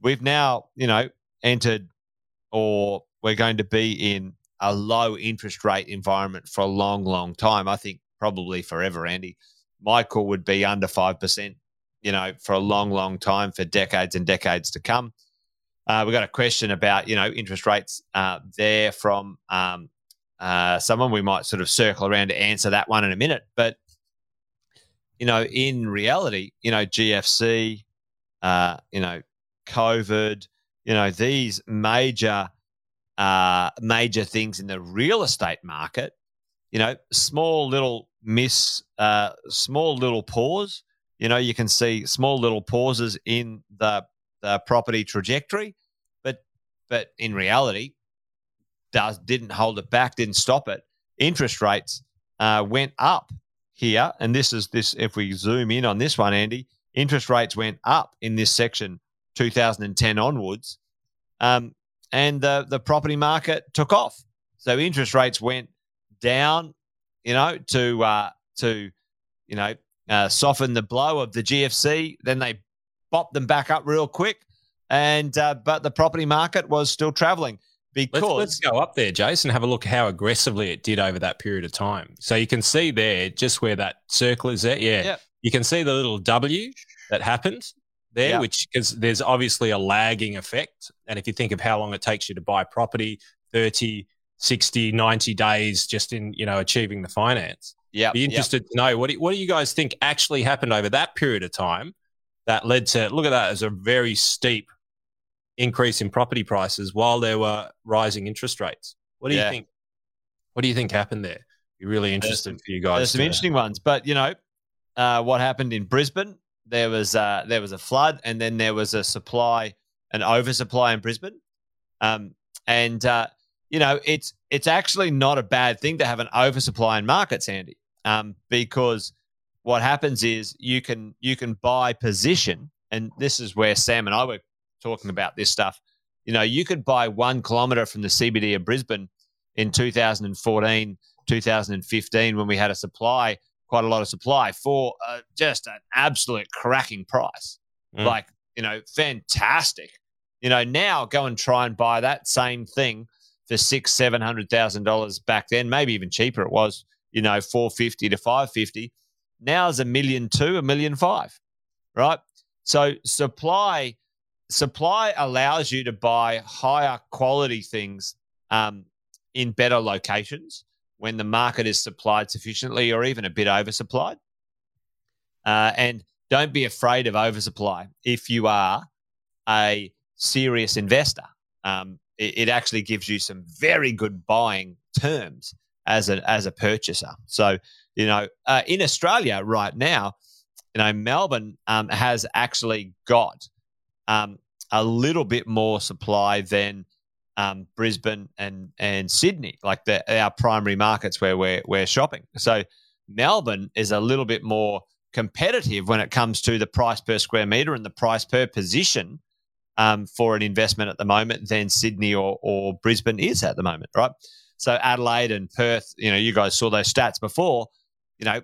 We've now, you know, entered or we're going to be in a low interest rate environment for a long, long time. I think probably forever, Andy. My call would be under 5%, you know, for a long, long time, for decades and decades to come. Uh, we got a question about, you know, interest rates uh, there from um, uh, someone. We might sort of circle around to answer that one in a minute. But, you know, in reality, you know, GFC, uh, you know, COVID, you know, these major, uh, major things in the real estate market, you know, small little miss, uh, small little pause. You know, you can see small little pauses in the the property trajectory, but but in reality, does didn't hold it back, didn't stop it. Interest rates uh, went up here, and this is this. If we zoom in on this one, Andy, interest rates went up in this section 2010 onwards, um, and the the property market took off. So interest rates went down, you know, to uh, to you know uh, soften the blow of the GFC. Then they bopped them back up real quick, and uh, but the property market was still traveling because let's, let's, go up there, Jason. Have a look how aggressively it did over that period of time. So you can see there, just where that circle is there. Yeah, yep. you can see the little W that happened there, yep. which because there's obviously a lagging effect. And if you think of how long it takes you to buy property, 30, 60, 90 days just in, you know, achieving the finance. Yeah. Be interested yep. to know what do, what do you guys think actually happened over that period of time that led to look at that as a very steep increase in property prices while there were rising interest rates. What do yeah. you think? What do you think happened there? Be really interested some, for you guys. There's some interesting ones, but you know, uh, what happened in Brisbane? There was uh, there was a flood, and then there was a supply, an oversupply in Brisbane, um, and uh, you know, it's it's actually not a bad thing to have an oversupply in markets, Andy, um, because what happens is you can you can buy position, and this is where Sam and I were talking about this stuff. You know, you could buy one kilometer from the CBD of Brisbane in 2014, 2015, when we had a supply, quite a lot of supply for uh, just an absolute cracking price. Mm. Like, you know, fantastic. You know, now go and try and buy that same thing for six, seven hundred thousand dollars back then, maybe even cheaper. It was, you know, four fifty to five fifty. Now is a million two, a million five, right? So supply supply allows you to buy higher quality things um, in better locations when the market is supplied sufficiently or even a bit oversupplied. Uh, and don't be afraid of oversupply if you are a serious investor. Um, it, it, actually gives you some very good buying terms as a as a purchaser. So you know, uh, in Australia right now, you know, Melbourne um, has actually got um, a little bit more supply than um, Brisbane and and Sydney, like the, our primary markets where we're we're shopping. So Melbourne is a little bit more competitive when it comes to the price per square meter and the price per position um, for an investment at the moment than Sydney or, or Brisbane is at the moment, right? So Adelaide and Perth, you know, you guys saw those stats before, you know,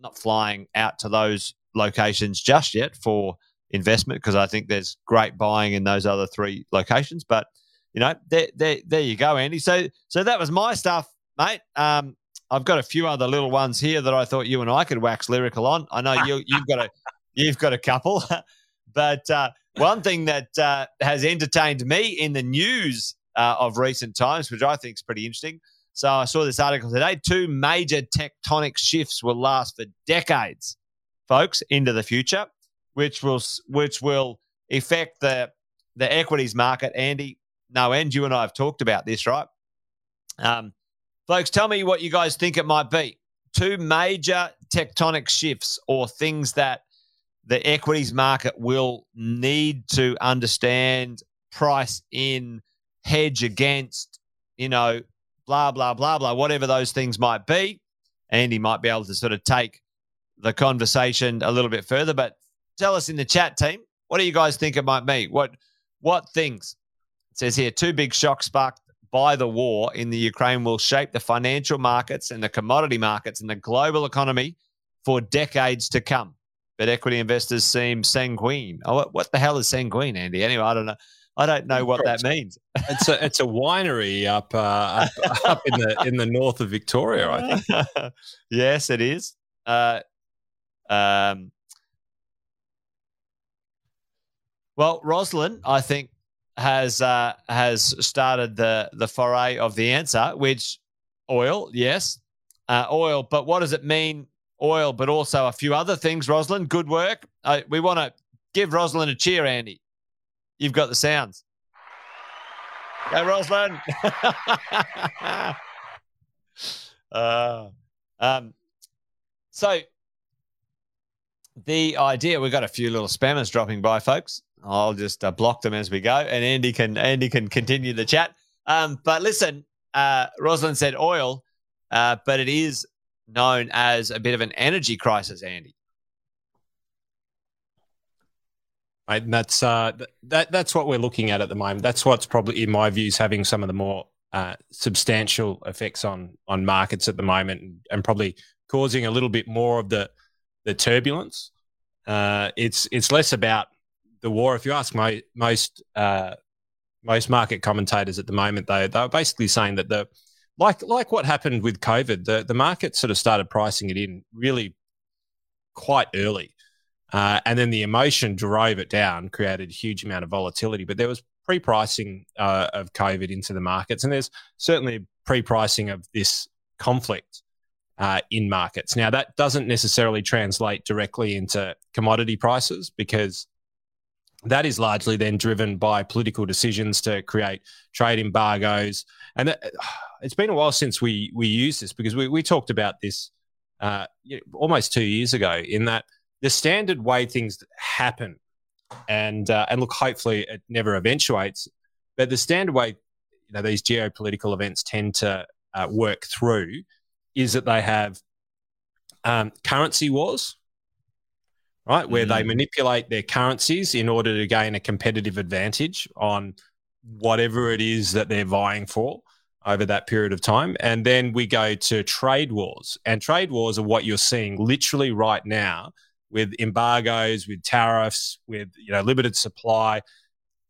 not flying out to those locations just yet for investment because I think there's great buying in those other three locations. But you know, there, there, there you go, Andy. So, so that was my stuff, mate. Um, I've got a few other little ones here that I thought you and I could wax lyrical on. I know you, you've got a, you've got a couple, but uh, one thing that uh, has entertained me in the news uh, of recent times, which I think is pretty interesting. So I saw this article today. Two major tectonic shifts will last for decades, folks, into the future which will which will affect the the equities market. Andy, no end. You and I have talked about this, right? Um, folks, tell me what you guys think it might be. Two major tectonic shifts or things that the equities market will need to understand price in, hedge against, you know, blah, blah, blah, blah, whatever those things might be. Andy might be able to sort of take the conversation a little bit further. But tell us in the chat team, what do you guys think it might be? What what things? It says here, two big shocks sparked by the war in the Ukraine will shape the financial markets and the commodity markets and the global economy for decades to come. But equity investors seem sanguine. Oh, what the hell is sanguine, Andy? Anyway, I don't know. I don't know what that means. It's a it's a winery up uh, up, up in the in the north of Victoria, I think. yes, it is. Uh, um, well, Rosalind, I think has uh, has started the the foray of the answer, which oil, yes, uh, oil. But what does it mean? Oil, but also a few other things. Rosalind, good work. Uh, we want to give Rosalind a cheer, Andy. You've got the sounds. Go, Rosalind. uh, um, so the idea we've got a few little spammers dropping by, folks. I'll just uh, block them as we go, and Andy can Andy can continue the chat. Um, but listen, uh, Rosalind said oil, uh, but it is known as a bit of an energy crisis, Andy. Right, and that's uh, that that's what we're looking at at the moment. That's what's probably, in my views, having some of the more uh, substantial effects on on markets at the moment, and, and, probably causing a little bit more of the the turbulence. Uh, it's it's less about the war. If you ask my, most uh, most market commentators at the moment, they they're basically saying that the like like what happened with COVID, the the market sort of started pricing it in really quite early. Uh, and then the emotion drove it down, created a huge amount of volatility. But there was pre-pricing uh, of COVID into the markets, and there's certainly pre-pricing of this conflict uh, in markets. Now that doesn't necessarily translate directly into commodity prices because that is largely then driven by political decisions to create trade embargoes. And that, it's been a while since we we used this because we we talked about this uh, almost two years ago in that the standard way things happen, and uh, and look, hopefully it never eventuates, but the standard way you know these geopolitical events tend to uh, work through is that they have um, currency wars, right, where mm. they manipulate their currencies in order to gain a competitive advantage on whatever it is that they're vying for over that period of time. And then we go to trade wars. And trade wars are what you're seeing literally right now with embargoes, with tariffs, with you know limited supply,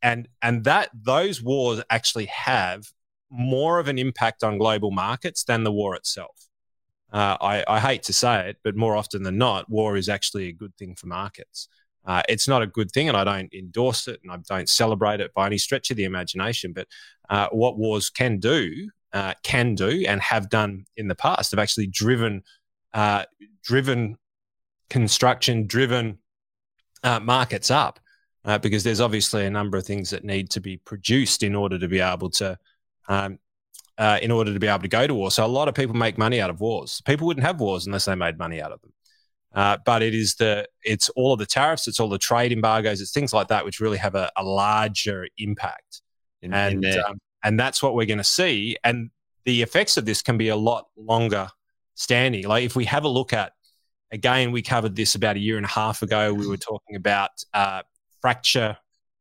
and and that those wars actually have more of an impact on global markets than the war itself. Uh, I, I, hate to say it, but more often than not, war is actually a good thing for markets. Uh, it's not a good thing, and I don't endorse it, and I don't celebrate it by any stretch of the imagination. But uh, what wars can do, uh, can do, and have done in the past, have actually driven uh, driven construction driven uh, markets up because there's obviously a number of things that need to be produced in order to be able to um, uh, in order to be able to go to war. So a lot of people make money out of wars. People wouldn't have wars unless they made money out of them. Uh, but it is the it's all of the tariffs, it's all the trade embargoes, it's things like that which really have a, a larger impact, in, and in um, and that's what we're going to see. And the effects of this can be a lot longer standing. Like if we have a look at again, we covered this about a year and a half ago. We were talking about uh, fracture,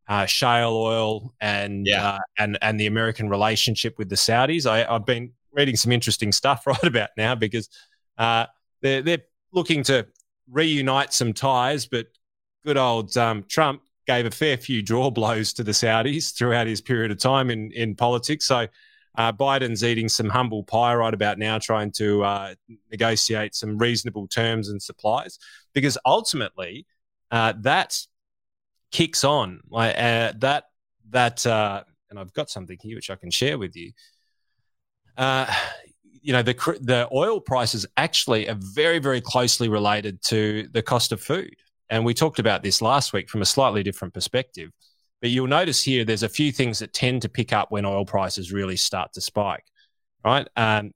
uh, shale oil, and yeah. uh, and and the American relationship with the Saudis. I, have been reading some interesting stuff right about now because uh, they're they're looking to reunite some ties, but good old um, Trump gave a fair few draw blows to the Saudis throughout his period of time in in politics. So uh, Biden's eating some humble pie right about now, trying to uh, negotiate some reasonable terms and supplies, because ultimately uh, that kicks on. Uh, that that uh, and I've got something here which I can share with you. Uh, you know the the oil prices actually are very very closely related to the cost of food, and we talked about this last week from a slightly different perspective. But you'll notice here there's a few things that tend to pick up when oil prices really start to spike, right? Um,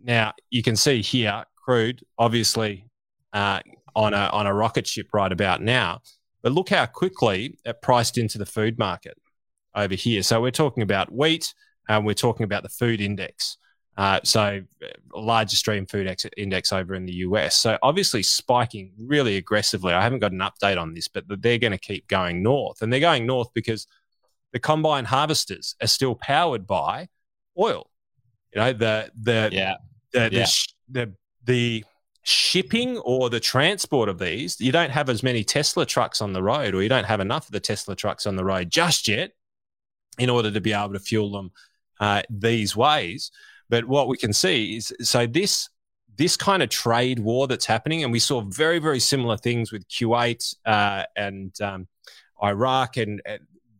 now you can see here crude obviously uh, on a on a rocket ship right about now. But look how quickly it priced into the food market over here. So we're talking about wheat, and we're talking about the food index. Uh, so large Australian food ex- index over in the US. So obviously spiking really aggressively. I haven't got an update on this, but they're going to keep going north, and they're going north because the combine harvesters are still powered by oil. You know the the Yeah. the Yeah. the, the the shipping or the transport of these. You don't have as many Tesla trucks on the road, or you don't have enough of the Tesla trucks on the road just yet, in order to be able to fuel them uh, these ways. But what we can see is so this this kind of trade war that's happening, and we saw very very similar things with Kuwait uh, and um, Iraq, and,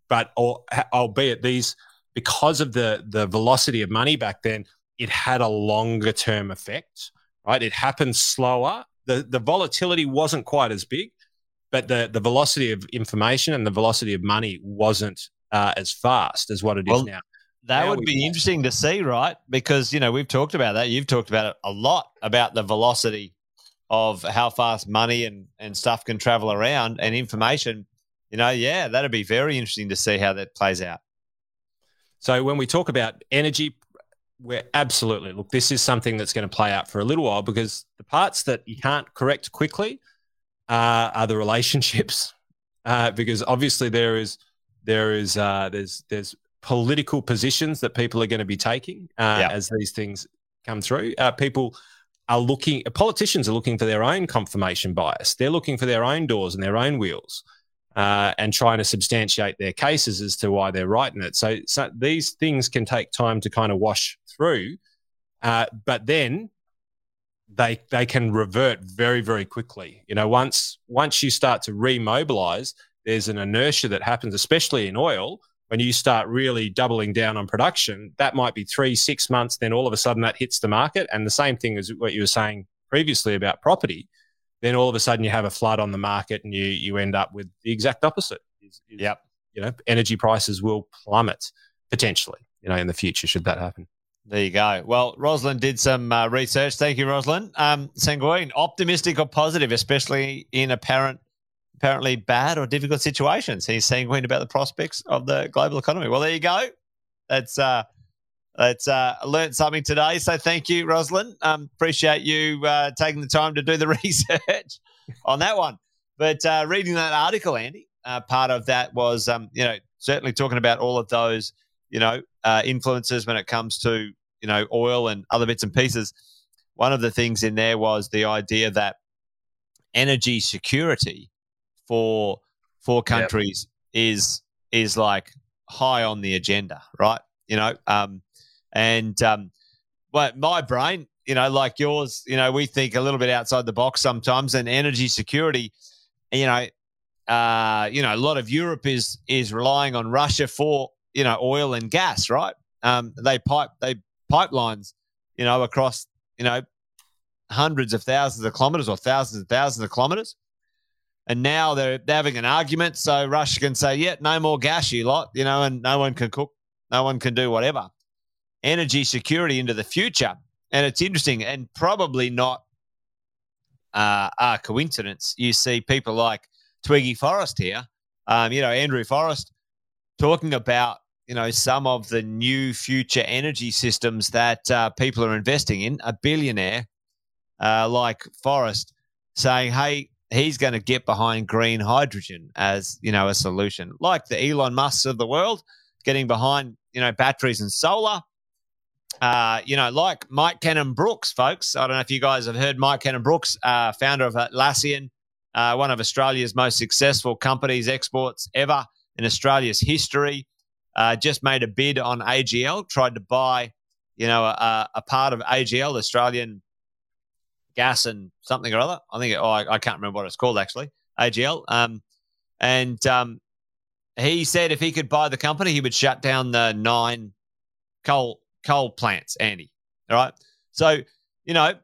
but al- albeit these because of the the velocity of money back then, it had a longer term effect. Right, it happened slower. the The volatility wasn't quite as big, but the the velocity of information and the velocity of money wasn't uh, as fast as what it is Well, now. That Now would be interesting to see, right? Because you know we've talked about that. You've talked about it a lot about the velocity of how fast money and and stuff can travel around and information. You know, yeah, that'd be very interesting to see how that plays out. So when we talk about energy, we're absolutely look. This is something that's going to play out for a little while because the parts that you can't correct quickly uh, are the relationships, uh, because obviously there is there is uh, there's there's political positions that people are going to be taking uh, Yeah. as these things come through. Uh, people are looking. Politicians are looking for their own confirmation bias. They're looking for their own doors and their own wheels uh, and trying to substantiate their cases as to why they're in it. So, so these things can take time to kind of wash through, uh, but then they they can revert very very quickly. You know, once once you start to remobilize, there's an inertia that happens, especially in oil. When you start really doubling down on production, that might be three, six months. Then all of a sudden that hits the market. And the same thing as what you were saying previously about property then all of a sudden you have a flood on the market and you you end up with the exact opposite. Is, is, Yep. You know, energy prices will plummet potentially. You know, in the future, should that happen. There you go. Well, Rosalind did some uh, research. Thank you, Rosalind. Um, Sanguine, optimistic or positive, especially in apparent, apparently bad or difficult situations. He's sanguine about the prospects of the global economy. Well, there you go. That's uh, that's uh, learn something today. So thank you, Rosalind. Um, appreciate you uh, taking the time to do the research on that one. But uh, reading that article, Andy, uh, part of that was, um, you know, certainly talking about all of those, you know, uh, influences when it comes to, you know, oil and other bits and pieces. One of the things in there was the idea that energy security for for countries is is like high on the agenda, right? You know, um, and um, but my brain, you know, like yours, you know, we think a little bit outside the box sometimes, and energy security, you know, uh, you know, a lot of Europe is is relying on Russia for you know oil and gas, right? Um, they pipe they pipelines, you know, across you know hundreds of thousands of kilometers or thousands and thousands of kilometers. And now they're, they're having an argument. So Russia can say, yeah, no more gas, you lot, you know, and no one can cook, no one can do whatever. Energy security into the future. And it's interesting and probably not uh, a coincidence. You see people like Twiggy Forrest here, um, you know, Andrew Forrest talking about, you know, some of the new future energy systems that uh, people are investing in. A billionaire uh, like Forrest saying, hey, he's going to get behind green hydrogen as, you know, a solution, like the Elon Musks of the world, getting behind, you know, batteries and solar. Uh, you know, like Mike Cannon-Brookes, folks. I don't know if you guys have heard Mike Cannon-Brookes, uh, founder of Atlassian, uh, one of Australia's most successful companies, exports ever in Australia's history. Uh, just made a bid on AGL, tried to buy, you know, a, a part of AGL, Australian gas and something or other. I think, oh, I, I can't remember what it's called actually, AGL. Um, and um, he said if he could buy the company, he would shut down the nine coal coal plants. Andy, all right. So you know,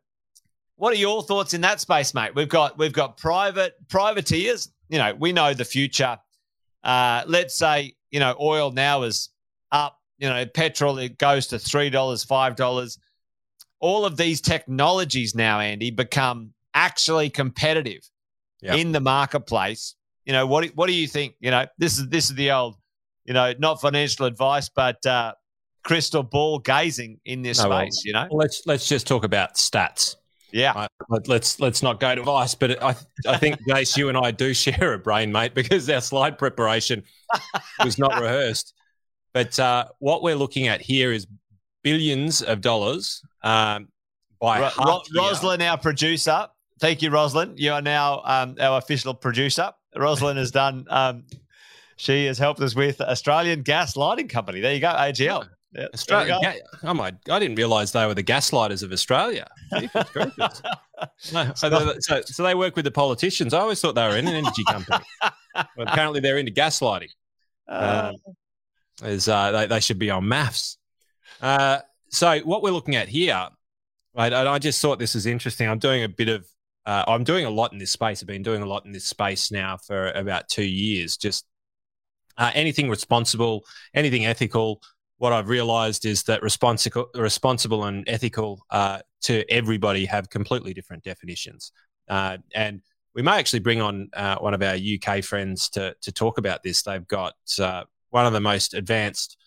what are your thoughts in that space, mate? We've got we've got private privateers. You know, we know the future. Uh, let's say you know oil now is up. You know, petrol it goes to three dollars, five dollars all of these technologies now, Andy, become actually competitive Yeah. in the marketplace. You know, what what do you think? You know, this is this is the old, you know, not financial advice, but uh, crystal ball gazing in this No, well, space. You know, let's let's just talk about stats. yeah, let's let's not go to vice, but I I think Jace, you and I do share a brain, mate, because our slide preparation was not rehearsed. But uh, what we're looking at here is billions of dollars um, by Ro- Ro- Roslyn, our producer. Thank you, Roslyn. You are now um, our official producer. Roslyn has done. Um, she has helped us with Australian Gas Lighting Company. There you go, AGL. Yeah, Australia. Ga- oh my! I didn't realise they were the gaslighters of Australia. No, so, they, so, so they work with the politicians. I always thought they were in an energy company. Well, apparently, they're into gaslighting. go. Uh, Is uh, they, they should be on maths. Uh, so what we're looking at here, right? And I just thought this was interesting. I'm doing a bit of, uh, I'm doing a lot in this space. I've been doing a lot in this space now for about two years. Just uh, anything responsible, anything ethical. What I've realised is that responsible, responsible and ethical uh, to everybody have completely different definitions. Uh, and we may actually bring on uh, one of our UK friends to to talk about this. They've got uh, one of the most advanced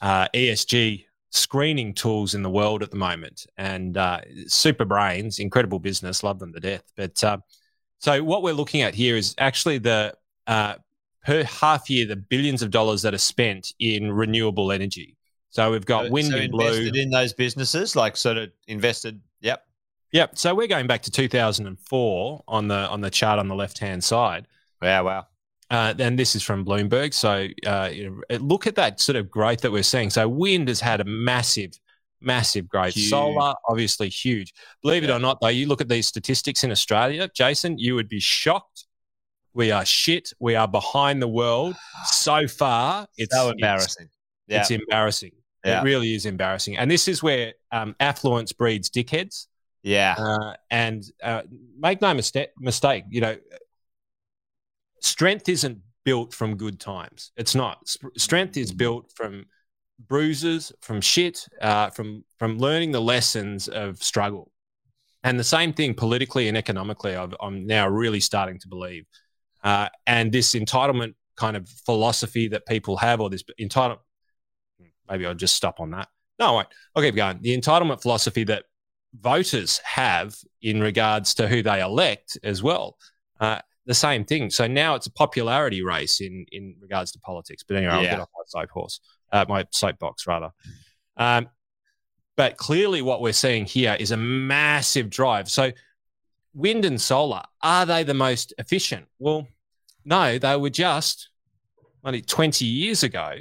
uh, ESG screening tools in the world at the moment, and uh, super brains, incredible business, love them to death. But so what we're looking at here is actually the per half year the billions of dollars that are spent in renewable energy. So we've got so- wind so and blue. invested in those businesses, like sort of invested. Yep. Yep. So we're going back to 2004 on the on the chart on the left hand side. Wow. Wow. Uh, and this is from Bloomberg. So uh, look at that sort of growth that we're seeing. So wind has had a massive, massive growth. Huge. Solar, obviously huge. Believe it or not, though, you look at these statistics in Australia, Jason, you would be shocked. We are shit. We are behind the world so far. It's so it's- embarrassing. Yeah. It's, embarrassing. Yeah. It really is embarrassing. And this is where um, affluence breeds dickheads. yeah. Uh, and uh, make no mistake, mistake, you know, strength isn't built from good times. It's not. Strength is built from bruises, from shit, uh, from from learning the lessons of struggle. And the same thing politically and economically, I've, I'm now really starting to believe. Uh, and this entitlement kind of philosophy that people have, or this entitlement, maybe I'll just stop on that. No, wait, I'll keep going. The entitlement philosophy that voters have in regards to who they elect as well. Uh, the same thing. So now it's a popularity race in in regards to politics. But anyway, I'll get off my soapbox, uh, my soapbox rather. Um, but clearly, what we're seeing here is a massive drive. So, wind and solar are they the most efficient? Well, no, they were just only 20 years ago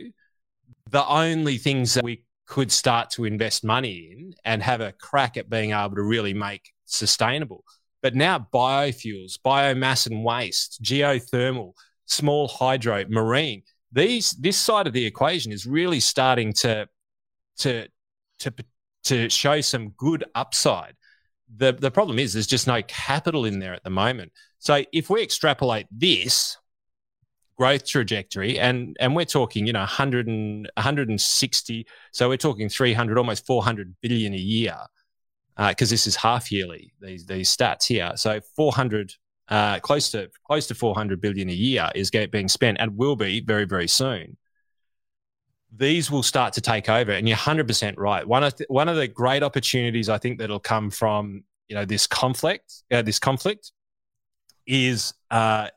the only things that we could start to invest money in and have a crack at being able to really make sustainable. But now biofuels, biomass and waste, geothermal, small hydro, marine, these this side of the equation is really starting to to to to show some good upside. The the problem is there's just no capital in there at the moment. So if we extrapolate this growth trajectory and and we're talking you know 100 and 160 so we're talking 300 almost 400 billion a year because this is half yearly these these stats here so 400 uh, close to close to 400 billion a year is being spent and will be very very soon these will start to take over and you're 100% right one of the, one of the great opportunities i think that'll come from you know this conflict uh, this conflict is uh,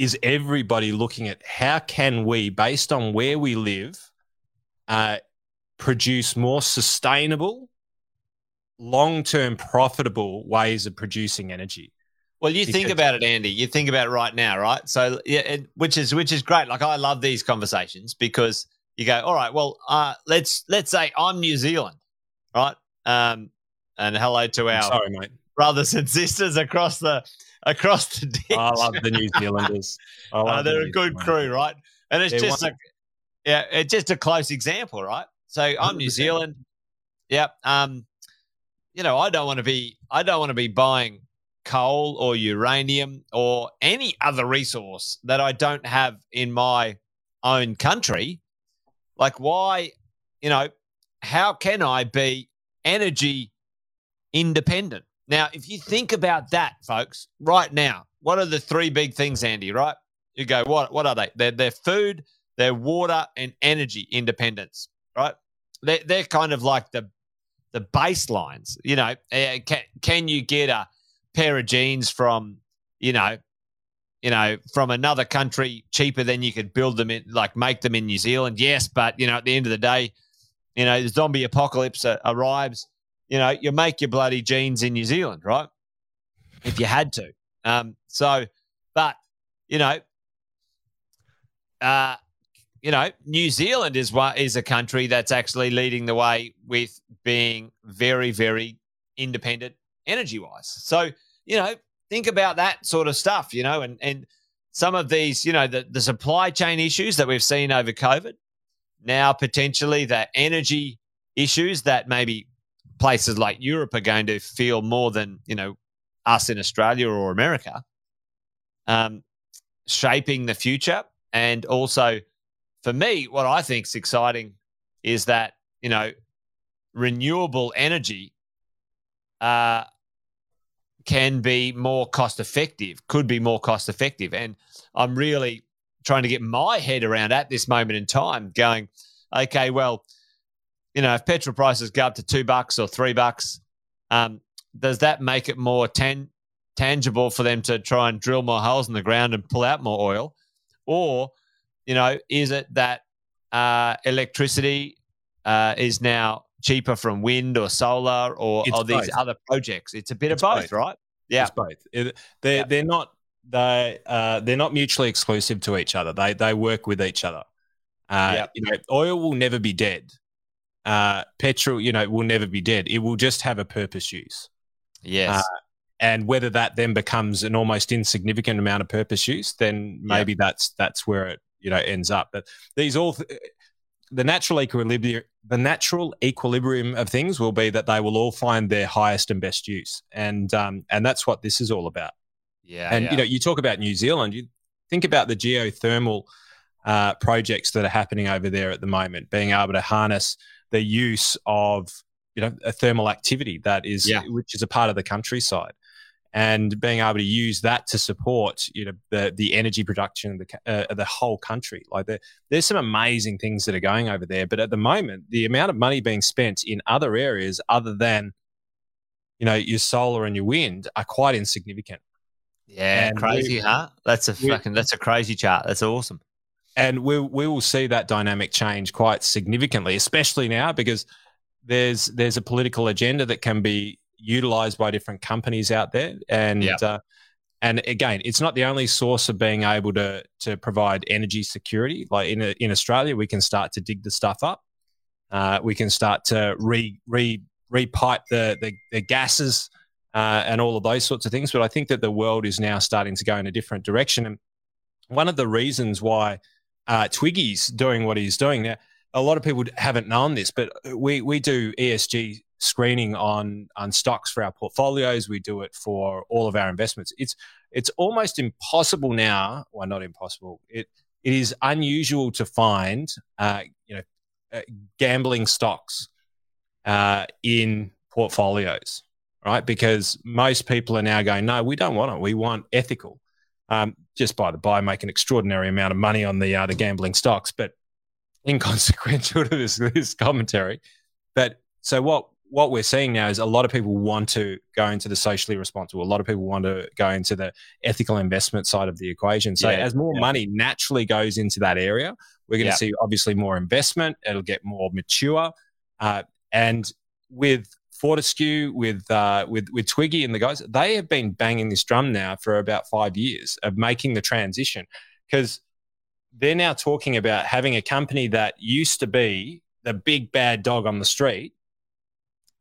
is everybody looking at how can we, based on where we live, uh, produce more sustainable, long-term profitable ways of producing energy? Well, you think about it, Andy. You think about it right now, right? So, yeah, it, which is which is great. Like I love these conversations because you go, all right, well, uh, let's let's say I'm New Zealand, right? Um, and hello to our sorry, mate. brothers and sisters across the across the ditch. I love the New Zealanders. I Uh, love the they're a good crew, right? And it's They're just a, yeah, it's just a close example, right? So I'm New 100%. Zealand. Yeah. Um, you know, I don't want to be I don't want to be buying coal or uranium or any other resource that I don't have in my own country. Like why, you know, how can I be energy independent? Now, if you think about that, folks, right now, what are the three big things, Andy? Right? You go, what what are they? They're, they're food, they're water, and energy independence. Right? They're, they're kind of like the the baselines. You know, uh, can can you get a pair of jeans from you know you know, from another country cheaper than you could build them in, like make them in New Zealand. Yes, but you know, at the end of the day, you know, the zombie apocalypse arrives. You know, you make your bloody jeans in New Zealand, right? If you had to. Um, so, but you know, uh, you know, New Zealand is what is a country that's actually leading the way with being very, very independent energy wise. So, you know, think about that sort of stuff, you know, and and some of these, you know, the, the supply chain issues that we've seen over COVID, now potentially the energy issues that maybe places like Europe are going to feel more than, you know, us in Australia or America, um, shaping the future. And also, for me, what I think is exciting is that, you know, renewable energy uh, can be more cost effective, could be more cost effective. And I'm really trying to get my head around at this moment in time going, okay, well, you know, if petrol prices go up to two bucks or three bucks, um, does that make it more tan- tangible for them to try and drill more holes in the ground and pull out more oil? Or, you know, is it that uh, electricity uh, is now cheaper from wind or solar or, or these other projects. It's a bit it's of both, both, right? Yeah, it's both. They're yeah. they're not they uh, they're not mutually exclusive to each other. They they work with each other. Uh. You know, oil will never be dead. Uh, petrol, you know, will never be dead. It will just have a purpose use. Yes. Uh, and whether that then becomes an almost insignificant amount of purpose use, then maybe that's that's where it you know ends up. But these all the natural equilibrium the natural equilibrium of things will be that they will all find their highest and best use and um, and that's what this is all about yeah and yeah. you know you talk about new zealand you think about the geothermal uh, projects that are happening over there at the moment being able to harness the use of you know a thermal activity that is yeah. which is a part of the countryside and being able to use that to support you know the the energy production of the uh, of the whole country. Like there, there's some amazing things that are going over there but at the moment the amount of money being spent in other areas other than you know your solar and your wind are quite insignificant. Yeah and crazy we, huh? That's a fucking that's a crazy chart. That's awesome. And we we will see that dynamic change quite significantly especially now because there's there's a political agenda that can be utilized by different companies out there. And yep. uh, and again, it's not the only source of being able to to provide energy security. Like in in Australia, we can start to dig the stuff up. Uh, we can start to re re repipe the the, the gases uh, and all of those sorts of things. But I think that the world is now starting to go in a different direction. And one of the reasons why uh, Twiggy's doing what he's doing now, a lot of people haven't known this, but we we do ESG screening on on stocks for our portfolios. We do it for all of our investments. It's it's almost impossible now. Well, not impossible. It it is unusual to find uh, you know uh, gambling stocks uh, in portfolios, right? Because most people are now going, no, we don't want it. We want ethical. Um, just by the by, make an extraordinary amount of money on the uh, the gambling stocks, but inconsequential to this this commentary. But so what what we're seeing now is a lot of people want to go into the socially responsible. A lot of people want to go into the ethical investment side of the equation. So yeah, as more yeah. money naturally goes into that area, we're going to see obviously more investment. It'll get more mature, uh, and with Fortescue, with uh, with with Twiggy and the guys, they have been banging this drum now for about five years of making the transition because they're now talking about having a company that used to be the big bad dog on the street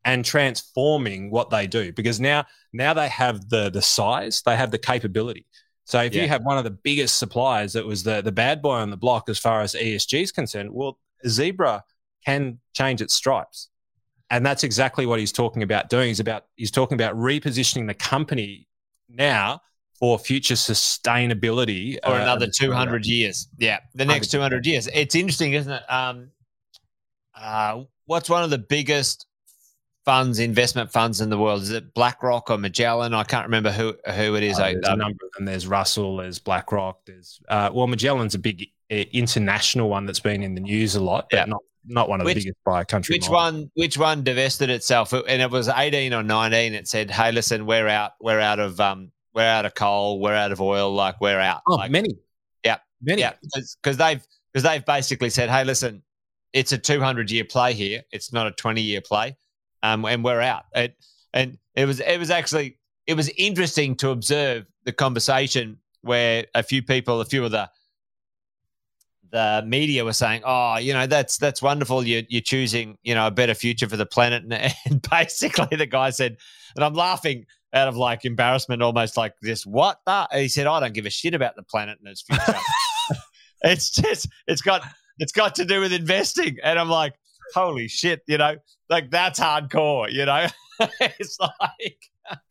and transforming what they do because now now they have the the size, they have the capability. So if yeah. you have one of the biggest suppliers that was the the bad boy on the block as far as ESG is concerned, well, Zebra can change its stripes. And that's exactly what he's talking about doing. He's about he's talking about repositioning the company now for future sustainability for uh, another 200 years. Yeah, the next 200 years. It's interesting, isn't it? Um, uh, what's one of the biggest funds, investment funds in the world. Is it BlackRock or Magellan? I can't remember who who it is. Oh, there's a number of them. There's Russell. There's BlackRock. There's uh, well, Magellan's a big uh, international one that's been in the news a lot, but yeah. not not one of which, the biggest by a country. Which one? Which one divested itself? And it was 18 or 19. It said, "Hey, listen, we're out. We're out of um, we're out of coal. We're out of oil. Like we're out." Oh, like, many. Yeah, many. Yeah, because they've because they've basically said, "Hey, listen, it's a 200 year play here. It's not a 20 year play, um, and we're out." It, and it was it was actually it was interesting to observe the conversation where a few people, a few of the the media were saying, "Oh, you know, that's that's wonderful. You're you're choosing, you know, a better future for the planet." And, and basically, the guy said, and I'm laughing out of like embarrassment, almost like this. What? The? He said, "I don't give a shit about the planet and its future. it's just it's got it's got to do with investing." And I'm like, "Holy shit!" You know, like that's hardcore. You know, it's like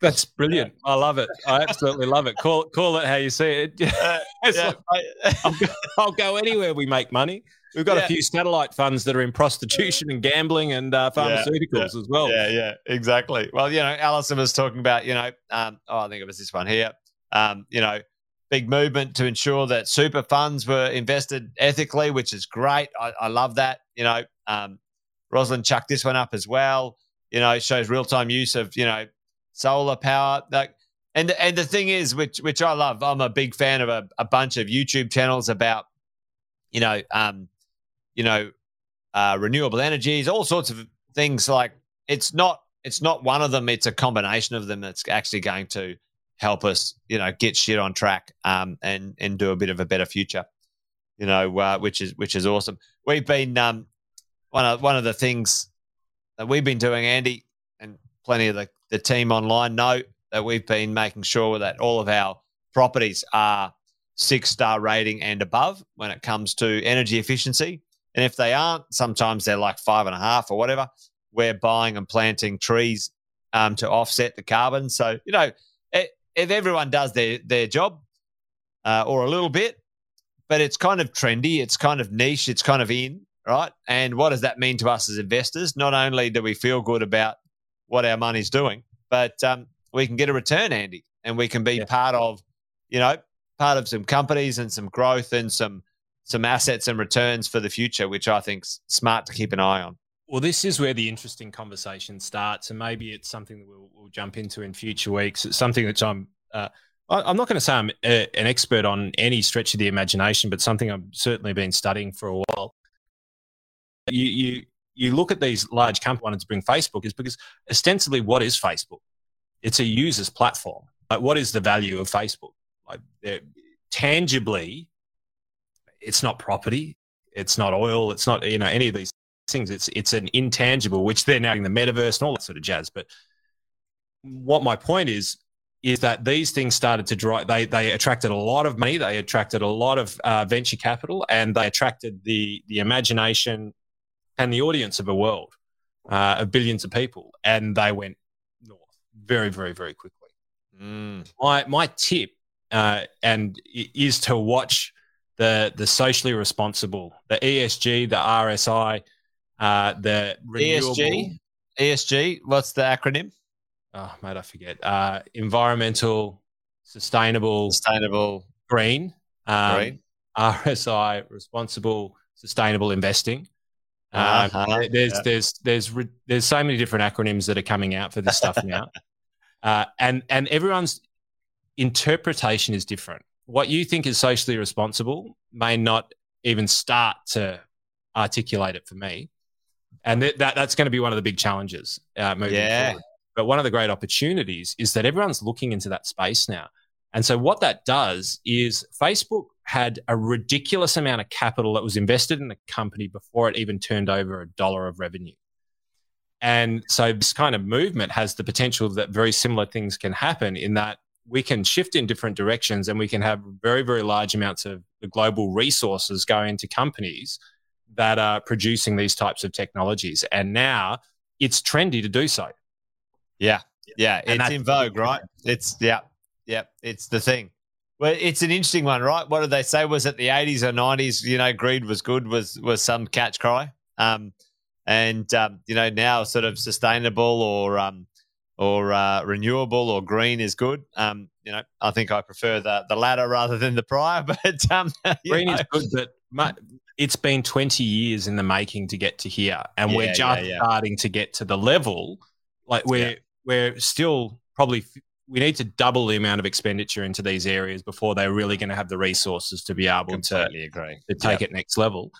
that's brilliant. I love it. I absolutely love it. Call call it how you see it. Uh, yeah, like, I'll, I'll, go anywhere we make money. We've got yeah. a few satellite funds that are in prostitution and gambling and uh, pharmaceuticals yeah, as well. Yeah, yeah, exactly. Well, you know, Alison was talking about, you know, um, oh, I think it was this one here. Um, you know, big movement to ensure that super funds were invested ethically, which is great. I, I love that. You know, um, Rosalind chucked this one up as well. You know, it shows real time use of, you know, solar power. And and the thing is, which which I love, I'm a big fan of a, a bunch of YouTube channels about, you know, um, you know, uh, renewable energies, all sorts of things. Like it's not it's not one of them; it's a combination of them that's actually going to help us, you know, get shit on track, um, and and do a bit of a better future. You know, uh, which is which is awesome. We've been um, one of one of the things that we've been doing, Andy, and plenty of the the team online know that we've been making sure that all of our properties are six star rating and above when it comes to energy efficiency. And if they aren't, sometimes they're like five and a half or whatever. We're buying and planting trees um, to offset the carbon. So, you know, if everyone does their, their job uh, or a little bit, but it's kind of trendy, it's kind of niche, it's kind of in, right? And what does that mean to us as investors? Not only do we feel good about what our money's doing, but um, we can get a return, Andy, and we can be yeah. part of, you know, part of some companies and some growth and some some assets and returns for the future, which I think's smart to keep an eye on. Well, this is where the interesting conversation starts, and maybe it's something that we'll, we'll jump into in future weeks. It's something that I'm. Uh, I'm not going to say I'm a, an expert on any stretch of the imagination, but something I've certainly been studying for a while. You, you you look at these large companies wanting to bring Facebook is because ostensibly, what is Facebook? It's a user's platform. Like, what is the value of Facebook? Like, tangibly, it's not property, it's not oil, it's not you know any of these things. It's it's an intangible, which they're now in the metaverse and all that sort of jazz. But what my point is is that these things started to drive. They they attracted a lot of money. They attracted a lot of uh, venture capital, and they attracted the the imagination and the audience of a world uh, of billions of people, and they went north very, very, very quickly. Mm. My my tip uh, and is to watch the the socially responsible, the ESG, the RSI, uh, the renewable. ESG. ESG. What's the acronym? Oh, mate, I forget. Uh, environmental, sustainable, sustainable, green. Um, green. RSI, responsible, sustainable investing. Um, uh-huh. There's yeah. there's there's there's so many different acronyms that are coming out for this stuff now, uh, and and everyone's interpretation is different. What you think is socially responsible may not even start to articulate it for me, and that, that that's going to be one of the big challenges uh, moving yeah. forward. But one of the great opportunities is that everyone's looking into that space now, and so what that does is Facebook had a ridiculous amount of capital that was invested in the company before it even turned over a dollar of revenue. And so this kind of movement has the potential that very similar things can happen in that we can shift in different directions and we can have very, very large amounts of the global resources going into companies that are producing these types of technologies. And now it's trendy to do so. Yeah. Yeah. And it's in vogue, right? It's, yeah. Yeah. It's the thing. Well, it's an interesting one, right? What did they say? Was it the eighties or nineties? You know, greed was good. Was was some catch cry? Um, and um, you know now sort of sustainable or um, or uh, renewable or green is good. Um, you know, I think I prefer the the latter rather than the prior. But um, green know. is good, but it's been 20 years in the making to get to here, and yeah, we're just yeah, yeah. starting to get to the level. Like we're we're still probably we need to double the amount of expenditure into these areas before they're really going to have the resources to be able to, to take yep. it next level.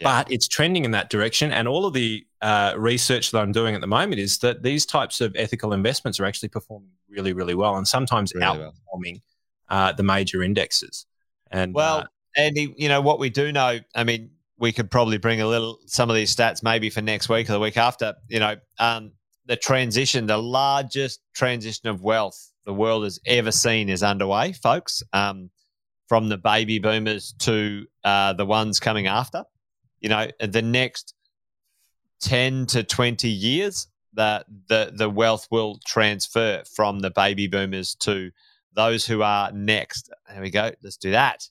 Yep. But it's trending in that direction. And all of the uh, research that I'm doing at the moment is that these types of ethical investments are actually performing really, really well and sometimes really outperforming well. uh, the major indexes. And well, uh, Andy, you know what we do know. I mean, we could probably bring a little some of these stats maybe for next week or the week after. You know, um, the transition, the largest transition of wealth the world has ever seen is underway, folks. Um, from the baby boomers to uh, the ones coming after, you know, the next ten to twenty years, that the the wealth will transfer from the baby boomers to those who are next. There we go. Let's do that.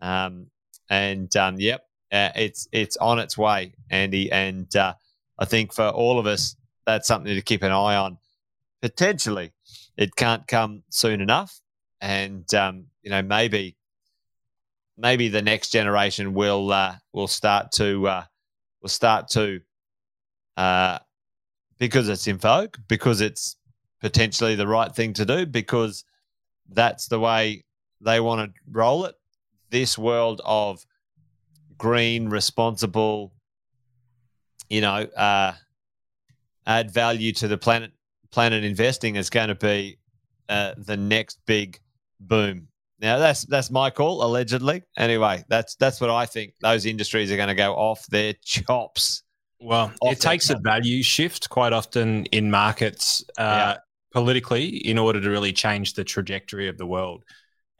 Um, and um, yep, uh, it's it's on its way, Andy. And uh, I think for all of us, that's something to keep an eye on. Potentially, it can't come soon enough, and um, you know maybe maybe the next generation will uh, will start to uh, will start to uh, because it's in vogue, because it's potentially the right thing to do, because that's the way they want to roll it. This world of green, responsible, you know, uh, add value to the planet planet investing is going to be uh, the next big boom. Now that's that's my call, allegedly. Anyway, that's that's what I think. Those industries are going to go off their chops. Well, it takes chops. a value shift quite often in markets uh, yeah. politically in order to really change the trajectory of the world.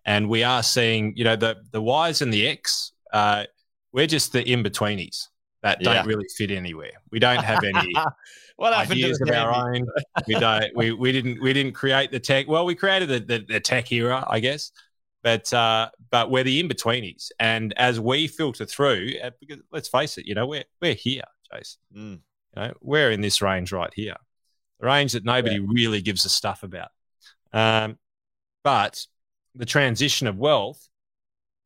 And we are seeing, you know, the the Y's and the X. Uh, we're just the in betweenies that don't yeah. really fit anywhere. We don't have any what ideas of our own. We don't. We, we didn't. We didn't create the tech. Well, we created the, the, the tech era, I guess. But uh, but we're the in betweenies, and as we filter through, uh, because let's face it, you know, we're we're here, Chase. Mm. You know, we're in this range right here, the range that nobody yeah. really gives a stuff about. Um, but the transition of wealth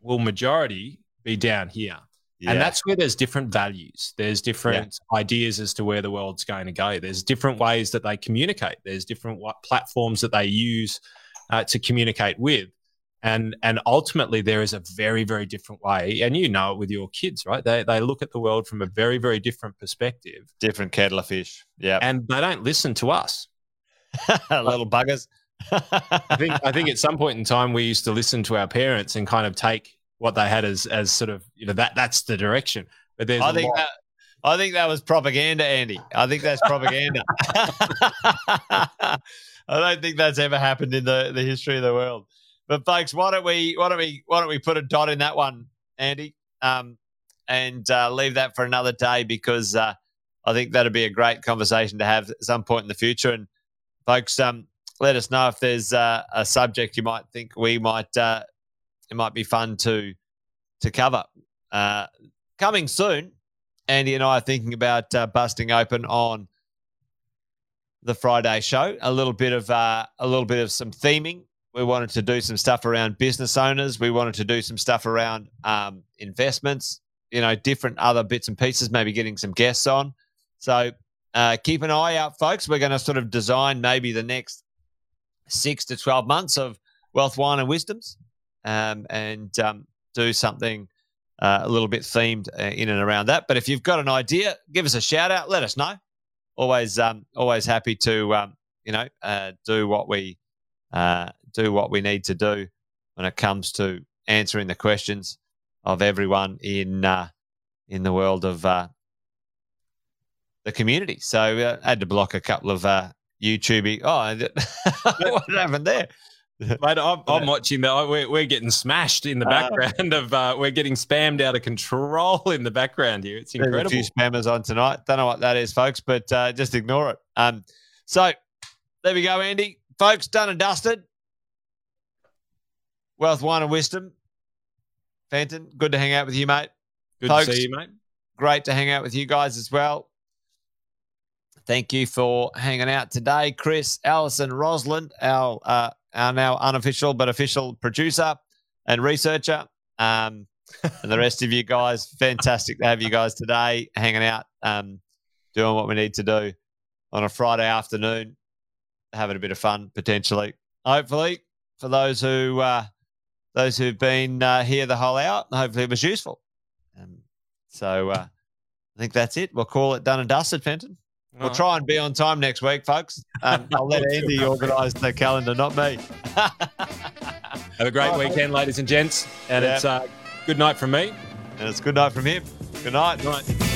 will majority be down here. Yeah. And that's where there's different values. There's different yeah. ideas as to where the world's going to go. There's different ways that they communicate. There's different platforms that they use uh, to communicate with. And, and ultimately, there is a very, very different way. And you know it with your kids, right? They, they look at the world from a very, very different perspective. Different kettle of fish. Yeah. And they don't listen to us. Little buggers. I think I think at some point in time we used to listen to our parents and kind of take what they had as as sort of you know that that's the direction. But there's I think lot- that I think that was propaganda, Andy. I think that's propaganda. I don't think that's ever happened in the, the history of the world. But folks, why don't we why don't we why don't we put a dot in that one, Andy, um, and uh, leave that for another day because uh, I think that'd be a great conversation to have at some point in the future. And folks, um, let us know if there's uh, a subject you might think we might uh, it might be fun to to cover. Uh, coming soon, Andy and I are thinking about uh, busting open on the Friday show. A little bit of uh, a little bit of some theming. We wanted to do some stuff around business owners. We wanted to do some stuff around um, investments. You know, different other bits and pieces. Maybe getting some guests on. So uh, keep an eye out, folks. We're going to sort of design maybe the next six to twelve months of wealth, wine, and wisdoms um, and um, do something uh, a little bit themed uh, in and around that. But if you've got an idea, give us a shout out. Let us know. Always, um, always happy to um, you know uh, do what we uh, do what we need to do when it comes to answering the questions of everyone in uh, in the world of uh, the community. So I had to block a couple of YouTube. Oh, what happened there? Mate, I'm, I'm, watching that. We're, we're getting smashed in the ah. background uh, of. Uh, we're getting spammed out of control in the background here. It's incredible. A few spammers on tonight. Don't know what that is, folks, but uh, just ignore it. Um, so there we go, Andy. Folks, done and dusted. Wealth, wine, and wisdom. Fenton, good to hang out with you, mate. Good folks, to see you, mate. Great to hang out with you guys as well. Thank you for hanging out today, Chris, Allison, Rosalind, our uh, our now unofficial but official producer and researcher, um, and the rest of you guys. Fantastic to have you guys today, hanging out, um, doing what we need to do on a Friday afternoon, having a bit of fun potentially. Hopefully, for those who uh, those who've been uh, here the whole hour, hopefully it was useful. Um, so uh, I think that's it. We'll call it done and dusted, Fenton. We'll All try and be on time next week, folks. Um, I'll let Andy organise the calendar, not me. Have a great Oh, weekend, ladies and gents. And Yeah. it's uh, good night from me. and it's good night from him. Good night. Good night.